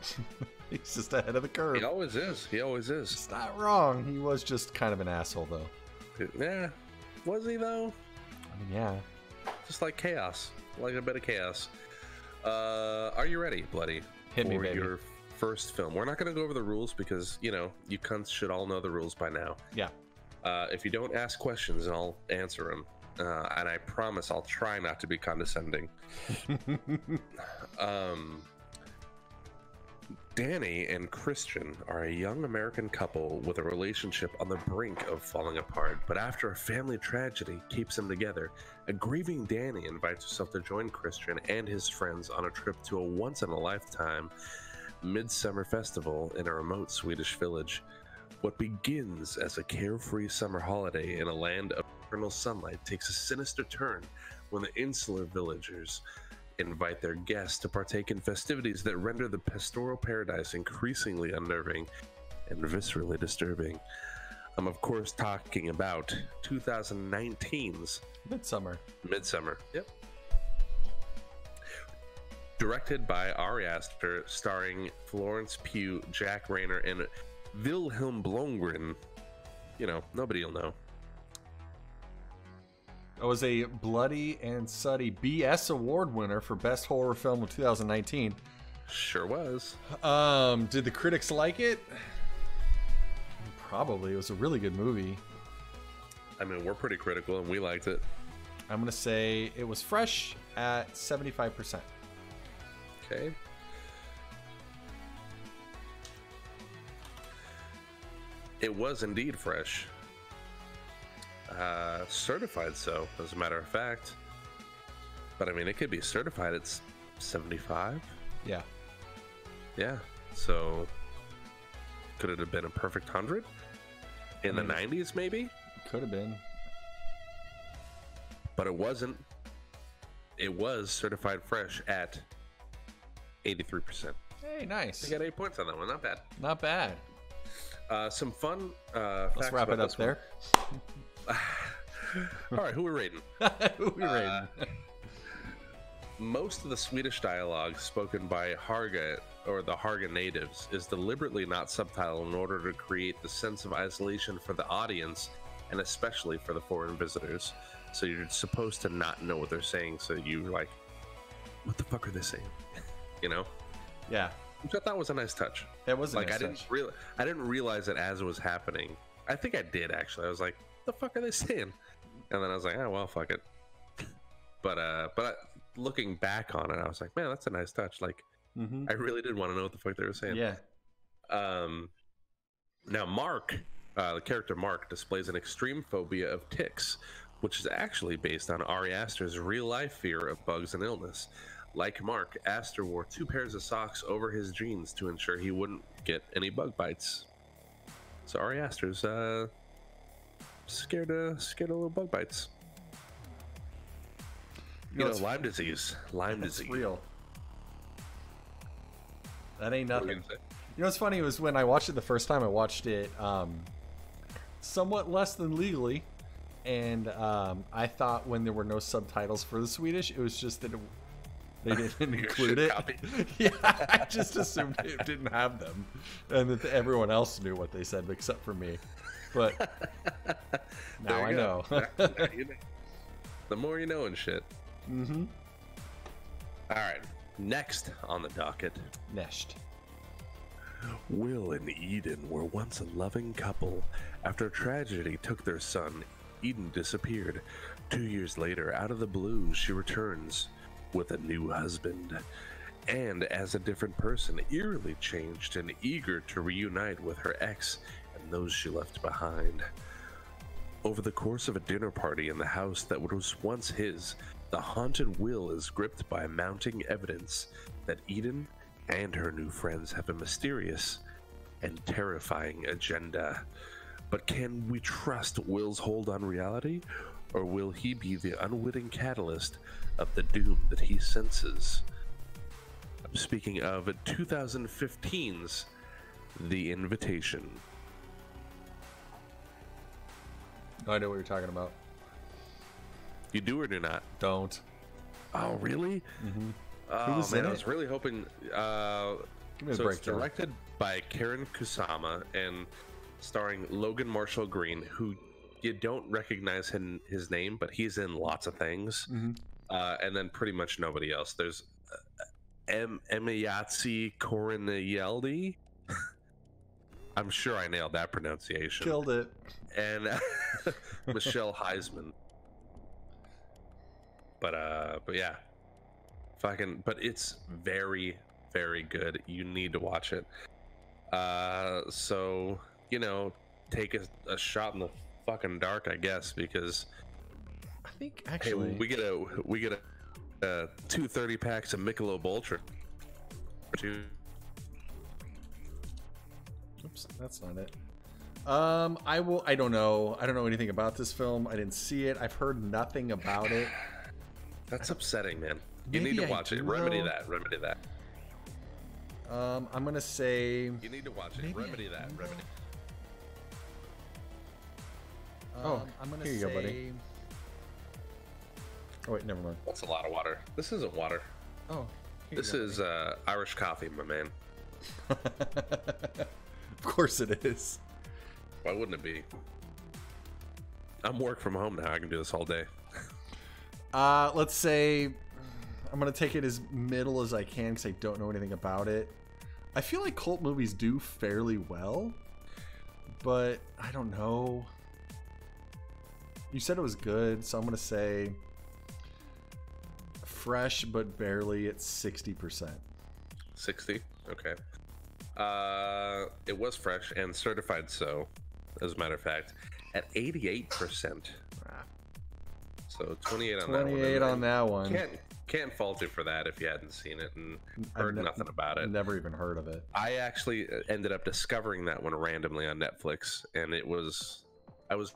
[LAUGHS] [LAUGHS] He's just ahead of the curve. He always is. He always is. It's not wrong. He was just kind of an asshole, though. Yeah. Was he though? I mean, yeah. Just like chaos. Like a bit of chaos. Uh, are you ready, Bloody? Hit me, for baby. your first film. We're not going to go over the rules because, you know, you cunts should all know the rules by now. Yeah. Uh, if you don't ask questions, I'll answer them. Uh, and I promise I'll try not to be condescending. [LAUGHS] um, Danny and Christian are a young American couple with a relationship on the brink of falling apart, but after a family tragedy keeps them together, a grieving Danny invites herself to join Christian and his friends on a trip to a once in a lifetime midsummer festival in a remote Swedish village. What begins as a carefree summer holiday in a land of eternal sunlight takes a sinister turn when the insular villagers invite their guests to partake in festivities that render the pastoral paradise increasingly unnerving and viscerally disturbing. I'm, of course, talking about 2019's Midsommar. Midsommar. Yep. Directed by Ari Aster, starring Florence Pugh, Jack Reynor, and Vilhelm Blomgren. You know, nobody will know. It was a bloody and Sutty BS award winner for best horror film of 2019. Sure was. Um, did the critics like it? Probably. It was a really good movie. I mean, we're pretty critical and we liked it. I'm gonna say it was fresh at 75%. Okay. It was indeed fresh. Uh, certified so, as a matter of fact. But I mean, it could be certified at 75. Yeah. Yeah. So could it have been a perfect 100? In the mean- 90s, maybe? Could have been. But it wasn't. It was certified fresh at 83%. Hey, nice. I got eight points on that one. Not bad. Not bad. Uh, some fun uh, Let's wrap it up there. [SIGHS] All right, who we rating? [LAUGHS] Who we rating? Uh, Most of the Swedish dialogue spoken by Harga or the Harga natives is deliberately not subtitled in order to create the sense of isolation for the audience and especially for the foreign visitors. So you're supposed to not know what they're saying, so you're like, what the fuck are they saying? [LAUGHS] you know? yeah, Which I thought was a nice touch. that was a like nice I didn't touch. real I didn't realize it as it was happening. I think I did actually. I was like, "The fuck are they saying?" And then I was like, "Oh well, fuck it." But uh, but I, looking back on it, I was like, "Man, that's a nice touch." Like hmm I really did want to know what the fuck they were saying. Yeah. Um. Now Mark, uh, the character Mark, displays an extreme phobia of ticks, which is actually based on Ari Aster's real life fear of bugs and illness. Like Mark, Aster wore two pairs of socks over his jeans to ensure he wouldn't get any bug bites. So Ari Aster's uh, scared of scared of little bug bites. You know, Lyme disease. Lyme disease. real. That ain't you nothing. You know what's funny was when I watched it the first time, I watched it um, somewhat less than legally, and um, I thought when there were no subtitles for the Swedish, it was just that it, they didn't [LAUGHS] include it. [LAUGHS] yeah, I just assumed it didn't have them, and that everyone else knew what they said except for me. But [LAUGHS] now I know. go. [LAUGHS] Now you know. The more you know and shit. mm-hmm. All right. Next on the docket, Neshed. Will and Eden were once a loving couple. After tragedy took their son, Eden disappeared. Two years later, out of the blue, she returns. with a new husband, and as a different person, eerily changed and eager to reunite with her ex those she left behind. Over the course of a dinner party in the house that was once his, the haunted Will is gripped by mounting evidence that Eden and her new friends have a mysterious and terrifying agenda. But can we trust Will's hold on reality, or will he be the unwitting catalyst of the doom that he senses? I'm speaking of 2015's The Invitation. I know what you're talking about. You do or do not? Don't. Oh, really? Mm-hmm. Oh, was man, in I it? was really hoping. Uh, Give me a so it's breakdown. directed by Karyn Kusama and starring Logan Marshall Green, who you don't recognize him, his name, but he's in lots of things. Mhm. Uh, and then pretty much nobody else. There's uh, M. Emiyatsi Korinayeldi. [LAUGHS] I'm sure I nailed that pronunciation. Killed it. And [LAUGHS] Michelle Heisman. But uh, but yeah, fucking. But it's very, very good. You need to watch it. Uh, so you know, take a, a shot in the fucking dark, I guess, because I think actually hey, we get a we get a, uh two thirty packs of Michelob Ultra. Two. Oops, that's not it. Um, I will. I don't know. I don't know anything about this film. I didn't see it. I've heard nothing about it. [LAUGHS] That's upsetting, man. You need to I watch it. do, Remedy that. Remedy that. Um, I'm gonna say. You need to watch it. Maybe I Remedy that. do, Remedy. Oh, Um, I'm gonna here you say. go, buddy. Oh wait, never mind. That's a lot of water. This isn't water. Oh, here you This go, is uh, Irish coffee, my man. [LAUGHS] of course it is. Why wouldn't it be? I'm work from home now. I can do this all day. [LAUGHS] Uh, let's say I'm gonna take it as middle as I can because I don't know anything about it. I feel like cult movies do fairly well, but I don't know. You said it was good, so I'm gonna say fresh but barely at sixty percent. 60. Okay. Uh, it was fresh and certified so, as a matter of fact, at 88%. So 28 on that one. Twenty-eight on that one. Can't can't fault you for that if you hadn't seen it and heard ne- nothing about it. Never even heard of it. I actually uh, ended up discovering that one randomly on Netflix, and it was I was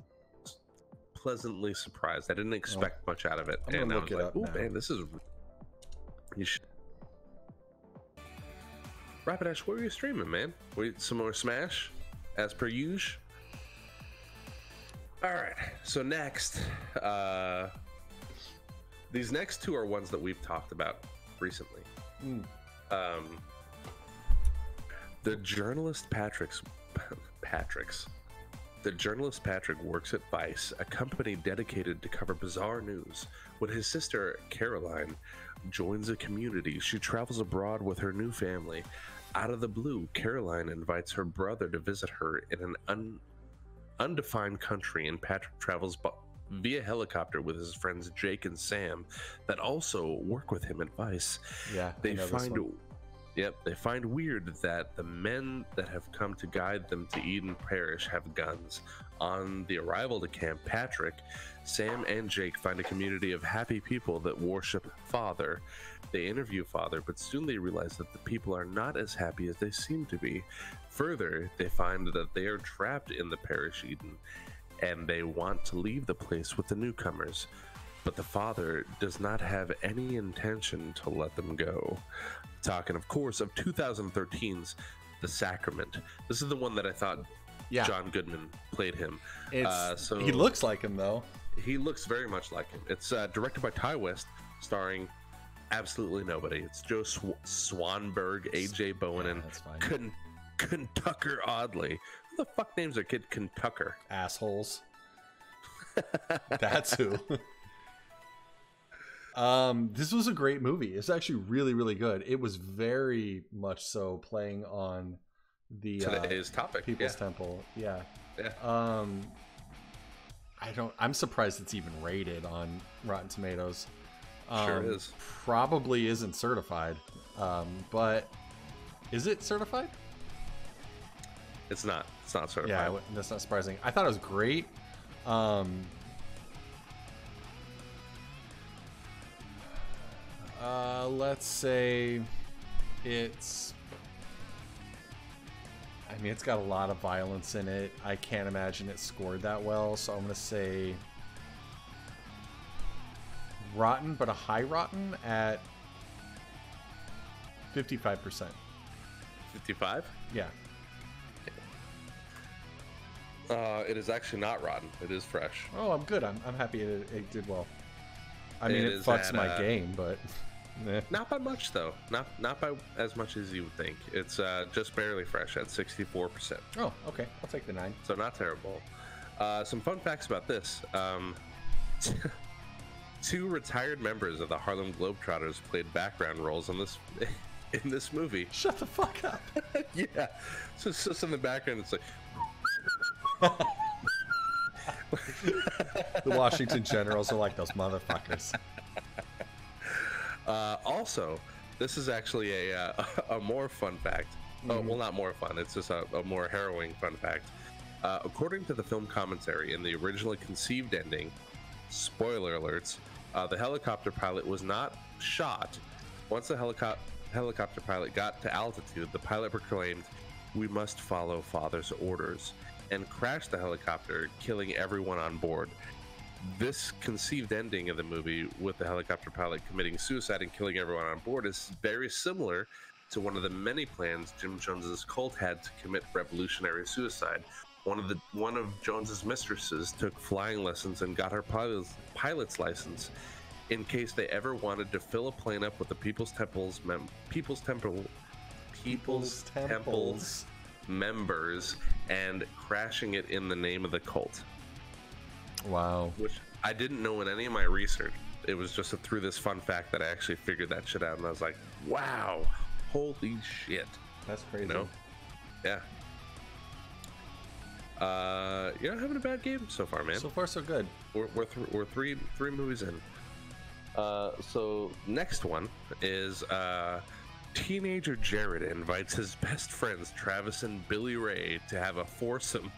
pleasantly surprised. I didn't expect much out of it, I'm and I look was it like, "Oh man, this is." You should. Rapidash, what were you streaming, man? We some more Smash, as per usual. All right. So next, uh, these next two are ones that we've talked about recently. Mm. Um, the journalist Patrick's Patrick's. The journalist Patrick works at Vice, a company dedicated to cover bizarre news. When his sister Caroline joins a community, she travels abroad with her new family. Out of the blue, Caroline invites her brother to visit her in an un- undefined country, and Patrick travels bu- via helicopter with his friends Jake and Sam that also work with him at Vice. Yeah, They find. Yep, they find weird that the men that have come to guide them to Eden Parish have guns. On the arrival to Camp Patrick, Sam and Jake find a community of happy people that worship Father. They interview Father, but soon they realize that the people are not as happy as they seem to be. Further, they find that they are trapped in the Parish Eden and they want to leave the place with the newcomers. But the father does not have any intention to let them go. Talking, of course, of 2013's The Sacrament. This is the one that I thought Yeah, John Goodman played him. uh, so- he looks like him though. He looks very much like him. It's uh, directed by Ti West, starring absolutely nobody. It's Joe Sw- Swanberg, AJ Bowen, Yeah, and that's fine. Ken- Kentucker Audley. Who the fuck names their kid Kentucker? assholes. [LAUGHS] That's who. [LAUGHS] um, this was a great movie. It's actually really, really good. It was very much so playing on the uh, Today's topic. People's yeah. Temple. Yeah. Yeah. Um, I don't. I'm surprised it's even rated on Rotten Tomatoes. Sure um, is. Probably isn't certified, um, but is it certified? It's not. It's not certified. Yeah, that's not surprising. I thought it was great. Um, uh, let's say it's. I mean, it's got a lot of violence in it. I can't imagine it scored that well, so I'm gonna say rotten, but a high rotten at fifty-five percent. 55. Yeah. Uh, it is actually not rotten. It is fresh. Oh, I'm good. I'm, I'm happy it, it did well. I mean, It it, fucks at, my uh, game, but eh. Not by much though. Not not by as much as you would think. It's uh, just barely fresh at 64%. oh, okay. I'll take the nine. So not terrible. Uh, some fun facts about this. Um, [LAUGHS] two retired members of the Harlem Globetrotters played background roles in this [LAUGHS] in this movie. Shut the fuck up. [LAUGHS] yeah. So it's just in the background. It's like the Washington Generals are like those motherfuckers. Uh, also, this is actually a, uh, [LAUGHS] a more fun fact. Oh, well, not more fun. It's just a, a more harrowing fun fact. Uh, according to the film commentary, in the originally conceived ending, spoiler alerts, uh, the helicopter pilot was not shot. Once the helicop- helicopter pilot got to altitude, the pilot proclaimed, "We must follow Father's orders," and crashed the helicopter, killing everyone on board. This conceived ending of the movie, with the helicopter pilot committing suicide and killing everyone on board, is very similar to one of the many plans Jim Jones's cult had to commit revolutionary suicide. One of the one of Jones's mistresses took flying lessons and got her pilot's, pilot's license in case they ever wanted to fill a plane up with the People's Temple's mem- People's Temple People's, Temple's members and crashing it in the name of the cult Wow. which I didn't know in any of my research. It was just through this fun fact that I actually figured that shit out, and I was like, "Wow, holy shit!" That's crazy. You know? Yeah. Uh, you're not having a bad game so far, man. So far, so good. we're we're, th- we're three three movies in. Uh, so next one is uh, teenager Jared invites his best friends Travis and Billy Ray to have a foursome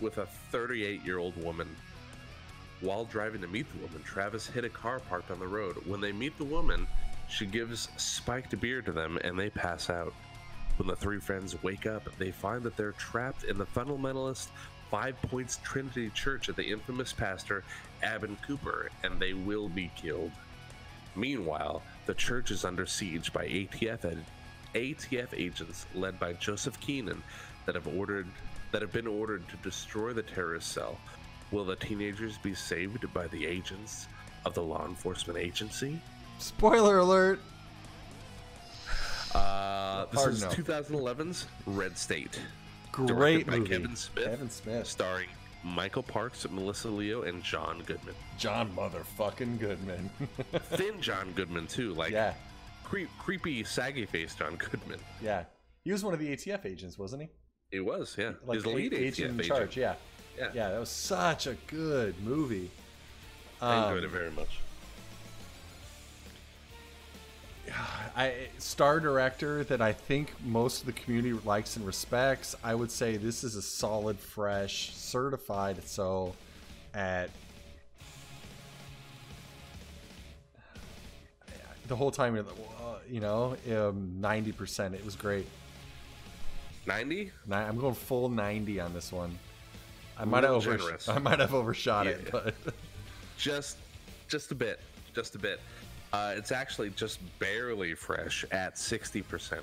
with a 38 year old woman. While driving to meet the woman, Travis hit a car parked on the road. When they meet the woman, she gives spiked beer to them and they pass out. When the three friends wake up, they find that they're trapped in the fundamentalist Five Points Trinity Church of the infamous pastor Abin Cooper, and they will be killed. Meanwhile, the church is under siege by ATF ed- ATF agents led by Joseph Keenan that have ordered that have been ordered to destroy the terrorist cell. Will the teenagers be saved by the agents of the law enforcement agency? Spoiler alert. Uh, this Hard is no. 2011's Red State. Great directed by movie. Kevin Smith. Kevin Smith. starring Michael Parks, Melissa Leo, and John Goodman. John motherfucking Goodman. [LAUGHS] Thin John Goodman too, like yeah. creep, creepy, saggy face John Goodman. Yeah. He was one of the ATF agents, wasn't he? He was, yeah. Like His the lead a- ATF agent in agent. charge. Yeah. Yeah. Yeah. That was such a good movie. I Um, enjoyed it very much. [SIGHS] I star director that I think most of the community likes and respects. I would say this is a solid, fresh, certified. So, at [SIGHS] the whole time, you're like, know, um, ninety percent. It was great. 90? I'm going full ninety on this one. I might have over- generous. I might have overshot Yeah, it, but [LAUGHS] Just just a bit. Just a bit. Uh, it's actually just barely fresh at 60%.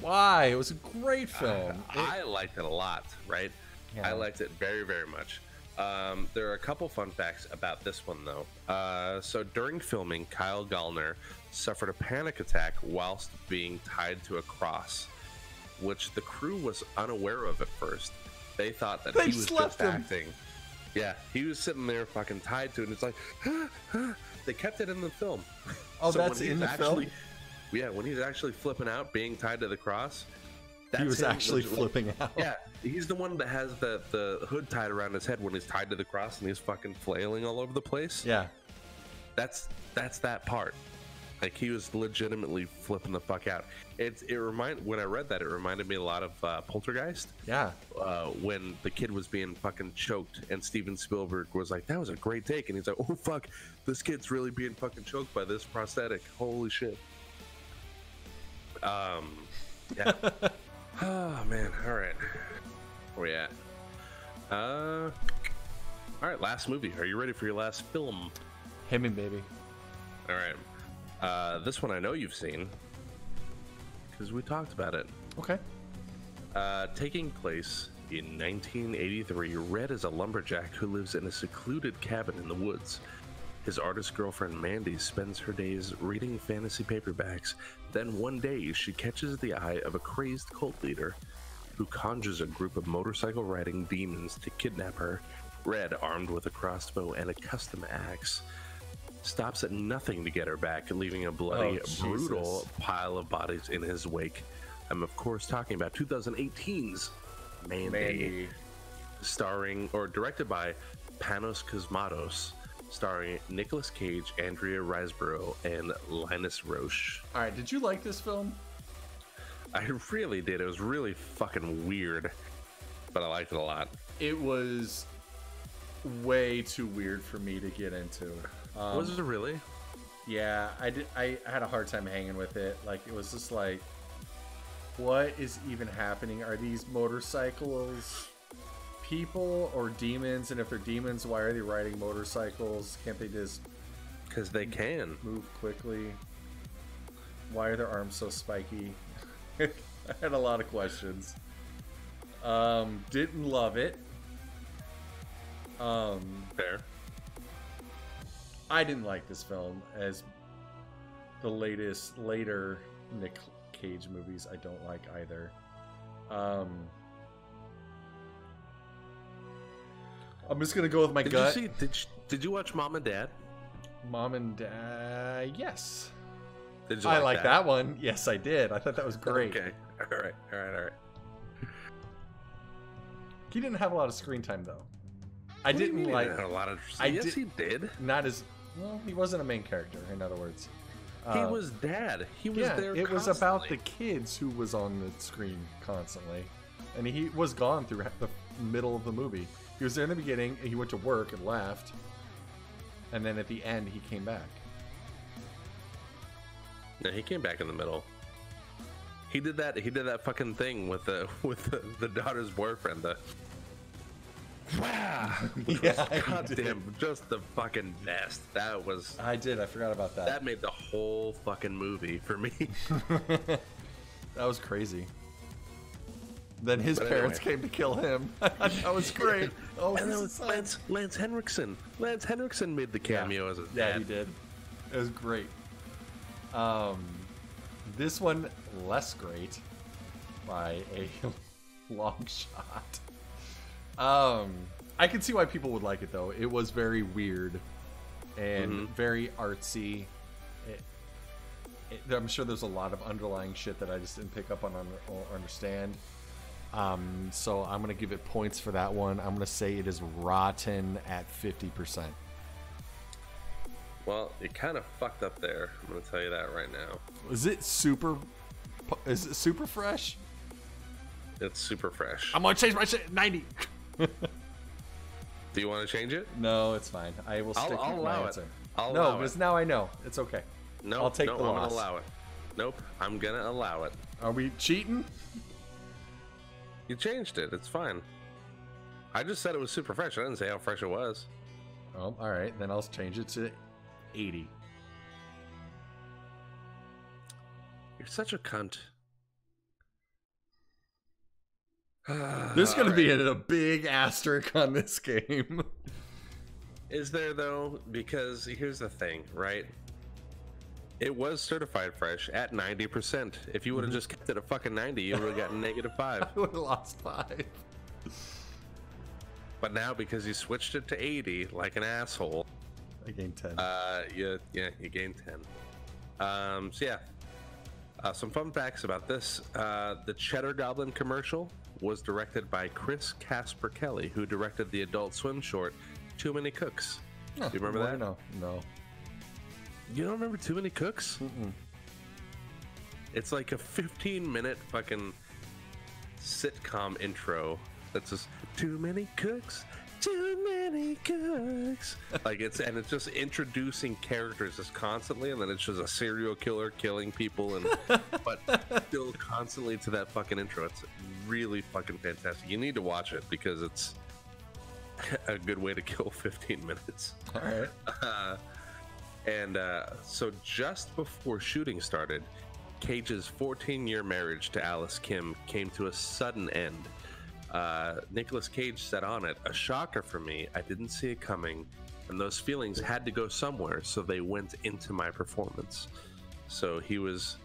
why? It was a great film. It- I liked it a lot, right? Yeah. I liked it very, very much. Um, there are a couple fun facts about this one, though. Uh, so during filming, Kyle Gallner suffered a panic attack whilst being tied to a cross, which the crew was unaware of at first. They thought that They he was just him. acting. Yeah, he was sitting there fucking tied to it, and it's like, they kept it in the film. Oh, So that's in the actually, film. Yeah, when he's actually flipping out, being tied to the cross, that's he was actually flipping out. yeah, he's the one that has the the hood tied around his head when he's tied to the cross and he's fucking flailing all over the place. Yeah. That's that's that part. Like he was legitimately flipping the fuck out. It's it remind when I read that it reminded me a lot of uh, Poltergeist Yeah. uh, when the kid was being fucking choked and Steven Spielberg was like, "That was a great take," and he's like, "Oh fuck, this kid's really being fucking choked by this prosthetic. Holy shit." Um, yeah. oh [LAUGHS] man. All right. Where we at? Uh. All right. Last movie. Are you ready for your last film? Him and baby. All right. Uh, this one I know you've seen because we talked about it. Okay. Uh, taking place in 1983, Red is a lumberjack who lives in a secluded cabin in the woods. His artist girlfriend Mandy spends her days reading fantasy paperbacks. Then one day, she catches the eye of a crazed cult leader who conjures a group of motorcycle riding demons to kidnap her. Red, armed with a crossbow and a custom axe, stops at nothing to get her back, leaving a bloody, Oh, brutal pile of bodies in his wake. I'm, of course, talking about 2018's Mandy, Mandy. starring or directed by Panos Cosmatos, starring Nicolas Cage, Andrea Riseborough, and Linus Roache. All right. Did you like this film? I really did. It was really fucking weird, but I liked it a lot. It was way too weird for me to get into. Um, was it really? Yeah, I did. I had a hard time hanging with it. Like it was just like, what is even happening? Are these motorcycles people or demons? And if they're demons, why are they riding motorcycles? Can't they just Because they can. move quickly? Why are their arms so spiky? [LAUGHS] I had a lot of questions. Um, didn't love it. Um, Fair. I didn't like this film as the latest later Nick Cage movies. I don't like either. Um, I'm just gonna go with my Did gut. you see? Did you, did you watch Mom and Dad? Mom and Dad. Yes, Did you I like that? one. Yes, I did. I thought that was great. Okay. [LAUGHS] All right. All right. All right. He didn't have a lot of screen time though. I What do you didn't he like. didn't have a lot of. I yes, did- he did. Not as well. He wasn't a main character. In other words, He Uh, was dad. He was yeah, there. it was about the kids who was on the screen constantly, and he was gone through the middle of the movie. He was there in the beginning, and he went to work and left, and then at the end he came back. No, he came back in the middle. He did that. He did that fucking thing with the [LAUGHS] with the, the daughter's boyfriend. The wow, which [LAUGHS] Yeah, was goddamn, just the fucking best. That was I did. I forgot about that. that made the whole fucking movie for me. [LAUGHS] [LAUGHS] That was crazy. Then his But parents anyway. came to kill him. that was great. Oh, and then was. Lance Lance Henriksen. Lance Henriksen made the cameo as a Yeah, dad. he did. It was great. Um, this one less great by a long shot. Um, I can see why people would like it though. It was very weird and Mhm. very artsy. It, it, I'm sure there's a lot of underlying shit that I just didn't pick up on or or understand. Um, so I'm gonna give it points for that one. I'm gonna say it is rotten at fifty percent. Well, it kind of fucked up there. I'm gonna tell you that right now. Is it super? Is it super fresh? It's super fresh. I'm gonna change my shit. Ninety. [LAUGHS] [LAUGHS] Do you want to change it? No, it's fine. I will I'll- stick I'll with allow my it. answer. I'll no, it. because now I know it's okay. No, I'll take no, the I'm loss. gonna allow it. Nope, I'm gonna allow it. Are we cheating? You changed it. It's fine. I just said it was super fresh. I didn't say how fresh it was. Oh, all right. Then I'll change it to eighty. You're such a cunt. There's gonna be a, a big asterisk on this game. Is there though? Because here's the thing, right? It was certified fresh at 90%. If you would Mm-hmm. have just kept it at fucking 90, you would have gotten negative [LAUGHS] five. I would have lost five. But now, because you switched it to 80 like an asshole, I gained ten. uh, you, yeah, you gained 10. Um, so yeah, uh, some fun facts about this: uh, the Cheddar Goblin commercial was directed by Chris Casper Kelly, who directed the Adult Swim short "Too Many Cooks." Do you remember that? know. No. You don't remember Too Many Cooks? Mm-mm. It's like a 15 minute fucking sitcom intro that's just too many cooks, too many cooks. like it's and it's just introducing characters just constantly, and then it's just a serial killer killing people, and [LAUGHS] but still constantly to that fucking intro. It's really fucking fantastic. You need to watch it because it's [LAUGHS] a good way to kill [LAUGHS] 15 minutes. All right. Uh, and uh, so just before shooting started, Cage's 14 year marriage to Alice Kim came to a sudden end. Uh, Nicholas Cage said on it, a shocker for me. I didn't see it coming, and those feelings had to go somewhere, so they went into my performance. So he was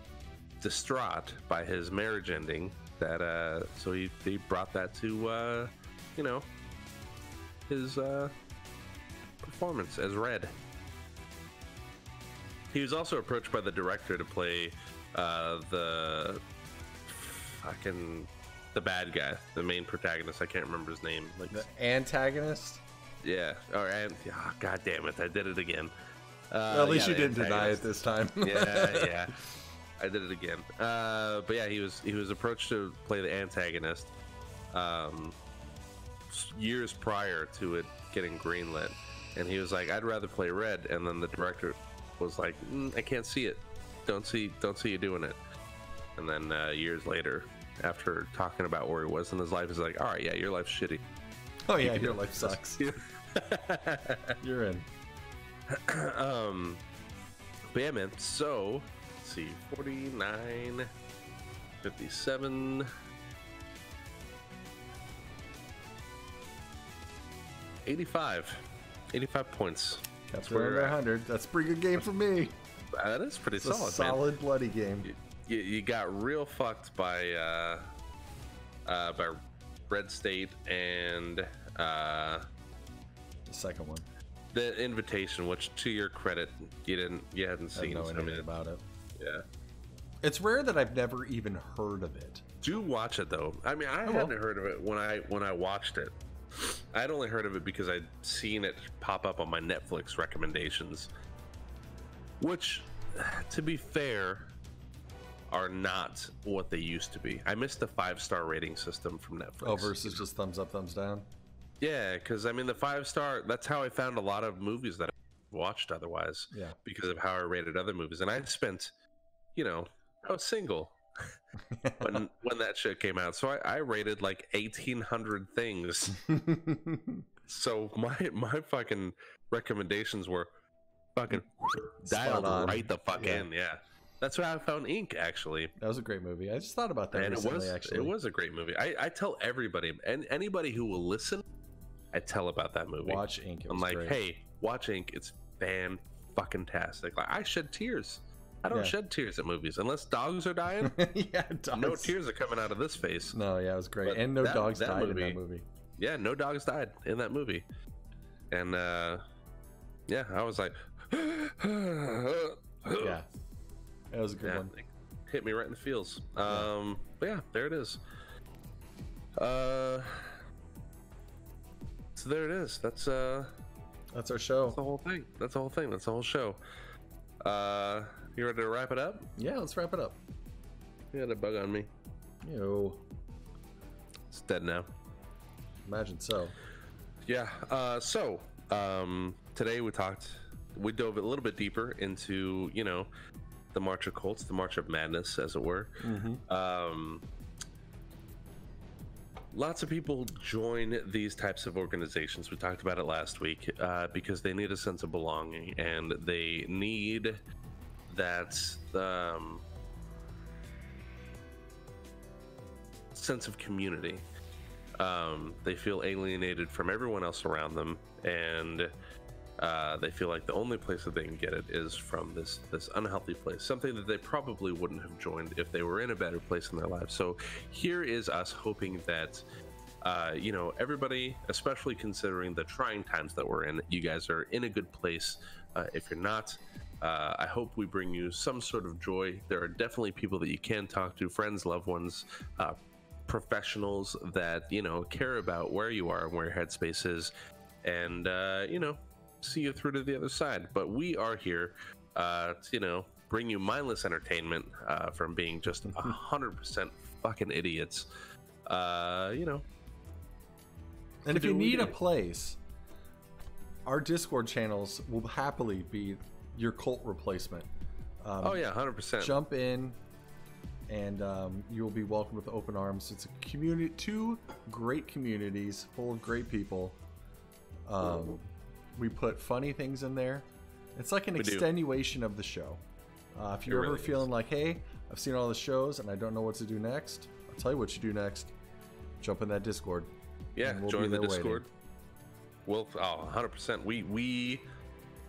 distraught by his marriage ending. That uh, so he, he brought that to uh, you know his uh, performance as Red. He was also approached by the director to play uh, the fucking the bad guy, the main protagonist. I can't remember his name. Like, The antagonist. yeah, or and oh, god damn it, I did it again. Uh, Well, at least yeah, you didn't deny it this time. [LAUGHS] yeah, [LAUGHS] yeah. I did it again. Uh, but yeah, he was he was approached to play the antagonist um, years prior to it getting greenlit, and he was like, "I'd rather play Red." And then the director was like, mm, "I can't see it. Don't see don't see you doing it." And then uh, years later, after talking about where he was in his life, is like, "All right, yeah, your life's shitty." oh yeah, can your life sucks. [LAUGHS] You're in. [CLEARS THROAT] um, but yeah, man. So, let's see, 49, 57, 85. 85 points. That's where where we're at. 100. That's pretty good game for me. That is pretty It's solid, solid bloody game. You, you got real fucked by uh, uh, by Red State and uh, The second one. the invitation, which to your credit, you didn't, you hadn't I seen. I idea mean, about it. yeah. It's rare that I've never even heard of it. do watch it though. I mean, I I hadn't heard of it when I when I watched it. I'd only heard of it because I'd seen it pop up on my Netflix recommendations, which, to be fair, are not what they used to be. I missed the five star rating system from Netflix. Oh, versus just thumbs up, thumbs down. yeah, because I mean the five star. That's how I found a lot of movies that I watched otherwise Yeah. because of how I rated other movies, and I spent, you know, I was single [LAUGHS] when when that shit came out. So I, I rated like eighteen hundred things. [LAUGHS] So my my fucking recommendations were fucking dialed right the fuck Yeah. in. Yeah, that's why I found Ink actually, that was a great movie. I just thought about that and it recently, was actually. it was a great movie. I, I tell everybody and anybody who will listen, I tell about that movie. Watch Ink. It I'm like, great. hey, watch Ink. It's fan fucking tastic. Like I shed tears. I don't Yeah. shed tears at movies unless dogs are dying. [LAUGHS] yeah, dogs. no tears are coming out of this face. No, yeah, it was great. But and no that- dogs that died in that movie. yeah, no dogs died in that movie. And uh yeah, I was like [GASPS] Yeah. That was a good Yeah, one. hit me right in the feels. Um but yeah, there it is. Uh so there it is. That's uh That's our show. that's the whole thing. That's the whole thing. That's the whole show. Uh you ready to wrap it up? Yeah, let's wrap it up. You had a bug on me. Yo, It's dead now. imagine so. Yeah. Uh, so um, today we talked, we dove a little bit deeper into, you know, the March of Cults, the March of Madness, as it were. Mm-hmm. Um, lots of people join these types of organizations. We talked about it last week uh, because they need a sense of belonging and they need that um, sense of community. Um, they feel alienated from everyone else around them, and uh, they feel like the only place that they can get it is from this this unhealthy place, something that they probably wouldn't have joined if they were in a better place in their lives. So here is us hoping that. Uh, you know, everybody, especially considering the trying times that we're in, you guys are in a good place. Uh, if you're not, uh, I hope we bring you some sort of joy. There are definitely people that you can talk to, friends, loved ones, uh, professionals that you know care about where you are and where your headspace is, and uh, you know see you through to the other side. But we are here uh, to, you know, bring you mindless entertainment uh, from being just a hundred percent fucking idiots. Uh, you know, And if you do what we need a place, our Discord channels will happily be your cult replacement. Um, oh yeah, hundred percent. jump in and um, you will be welcomed with open arms it's a community two great communities full of great people um, we put funny things in there it's like an We do. extenuation of the show uh, if you're ever really feeling like hey i've seen all the shows and i don't know what to do next i'll tell you what you do next jump in that discord Yeah, we'll join the there waiting. Discord. We'll oh, 100%. We we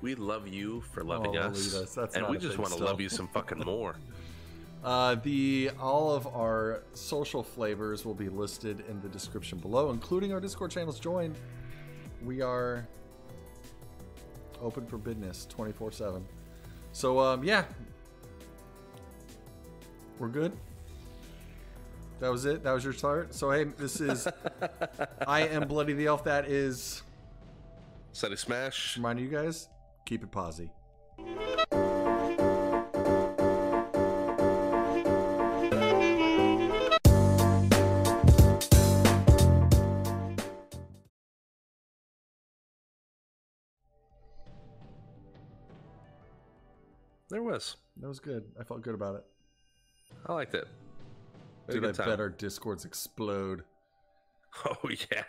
we love you for loving Oh, us. Lolitas, that's and we just want to love you some fucking more. [LAUGHS] Uh, the all of our social flavors will be listed in the description below, including our Discord channels. Join. We are open for business, twenty four seven. So um, yeah, we're good. That was it. That was your start. So hey, this is [LAUGHS] I am Bloody the Elf. That is Sutty smash. reminding you guys, keep it posy. There was. That was good. I felt good about it. I liked it. Dude, I time. bet our discords explode. [LAUGHS] Oh yeah.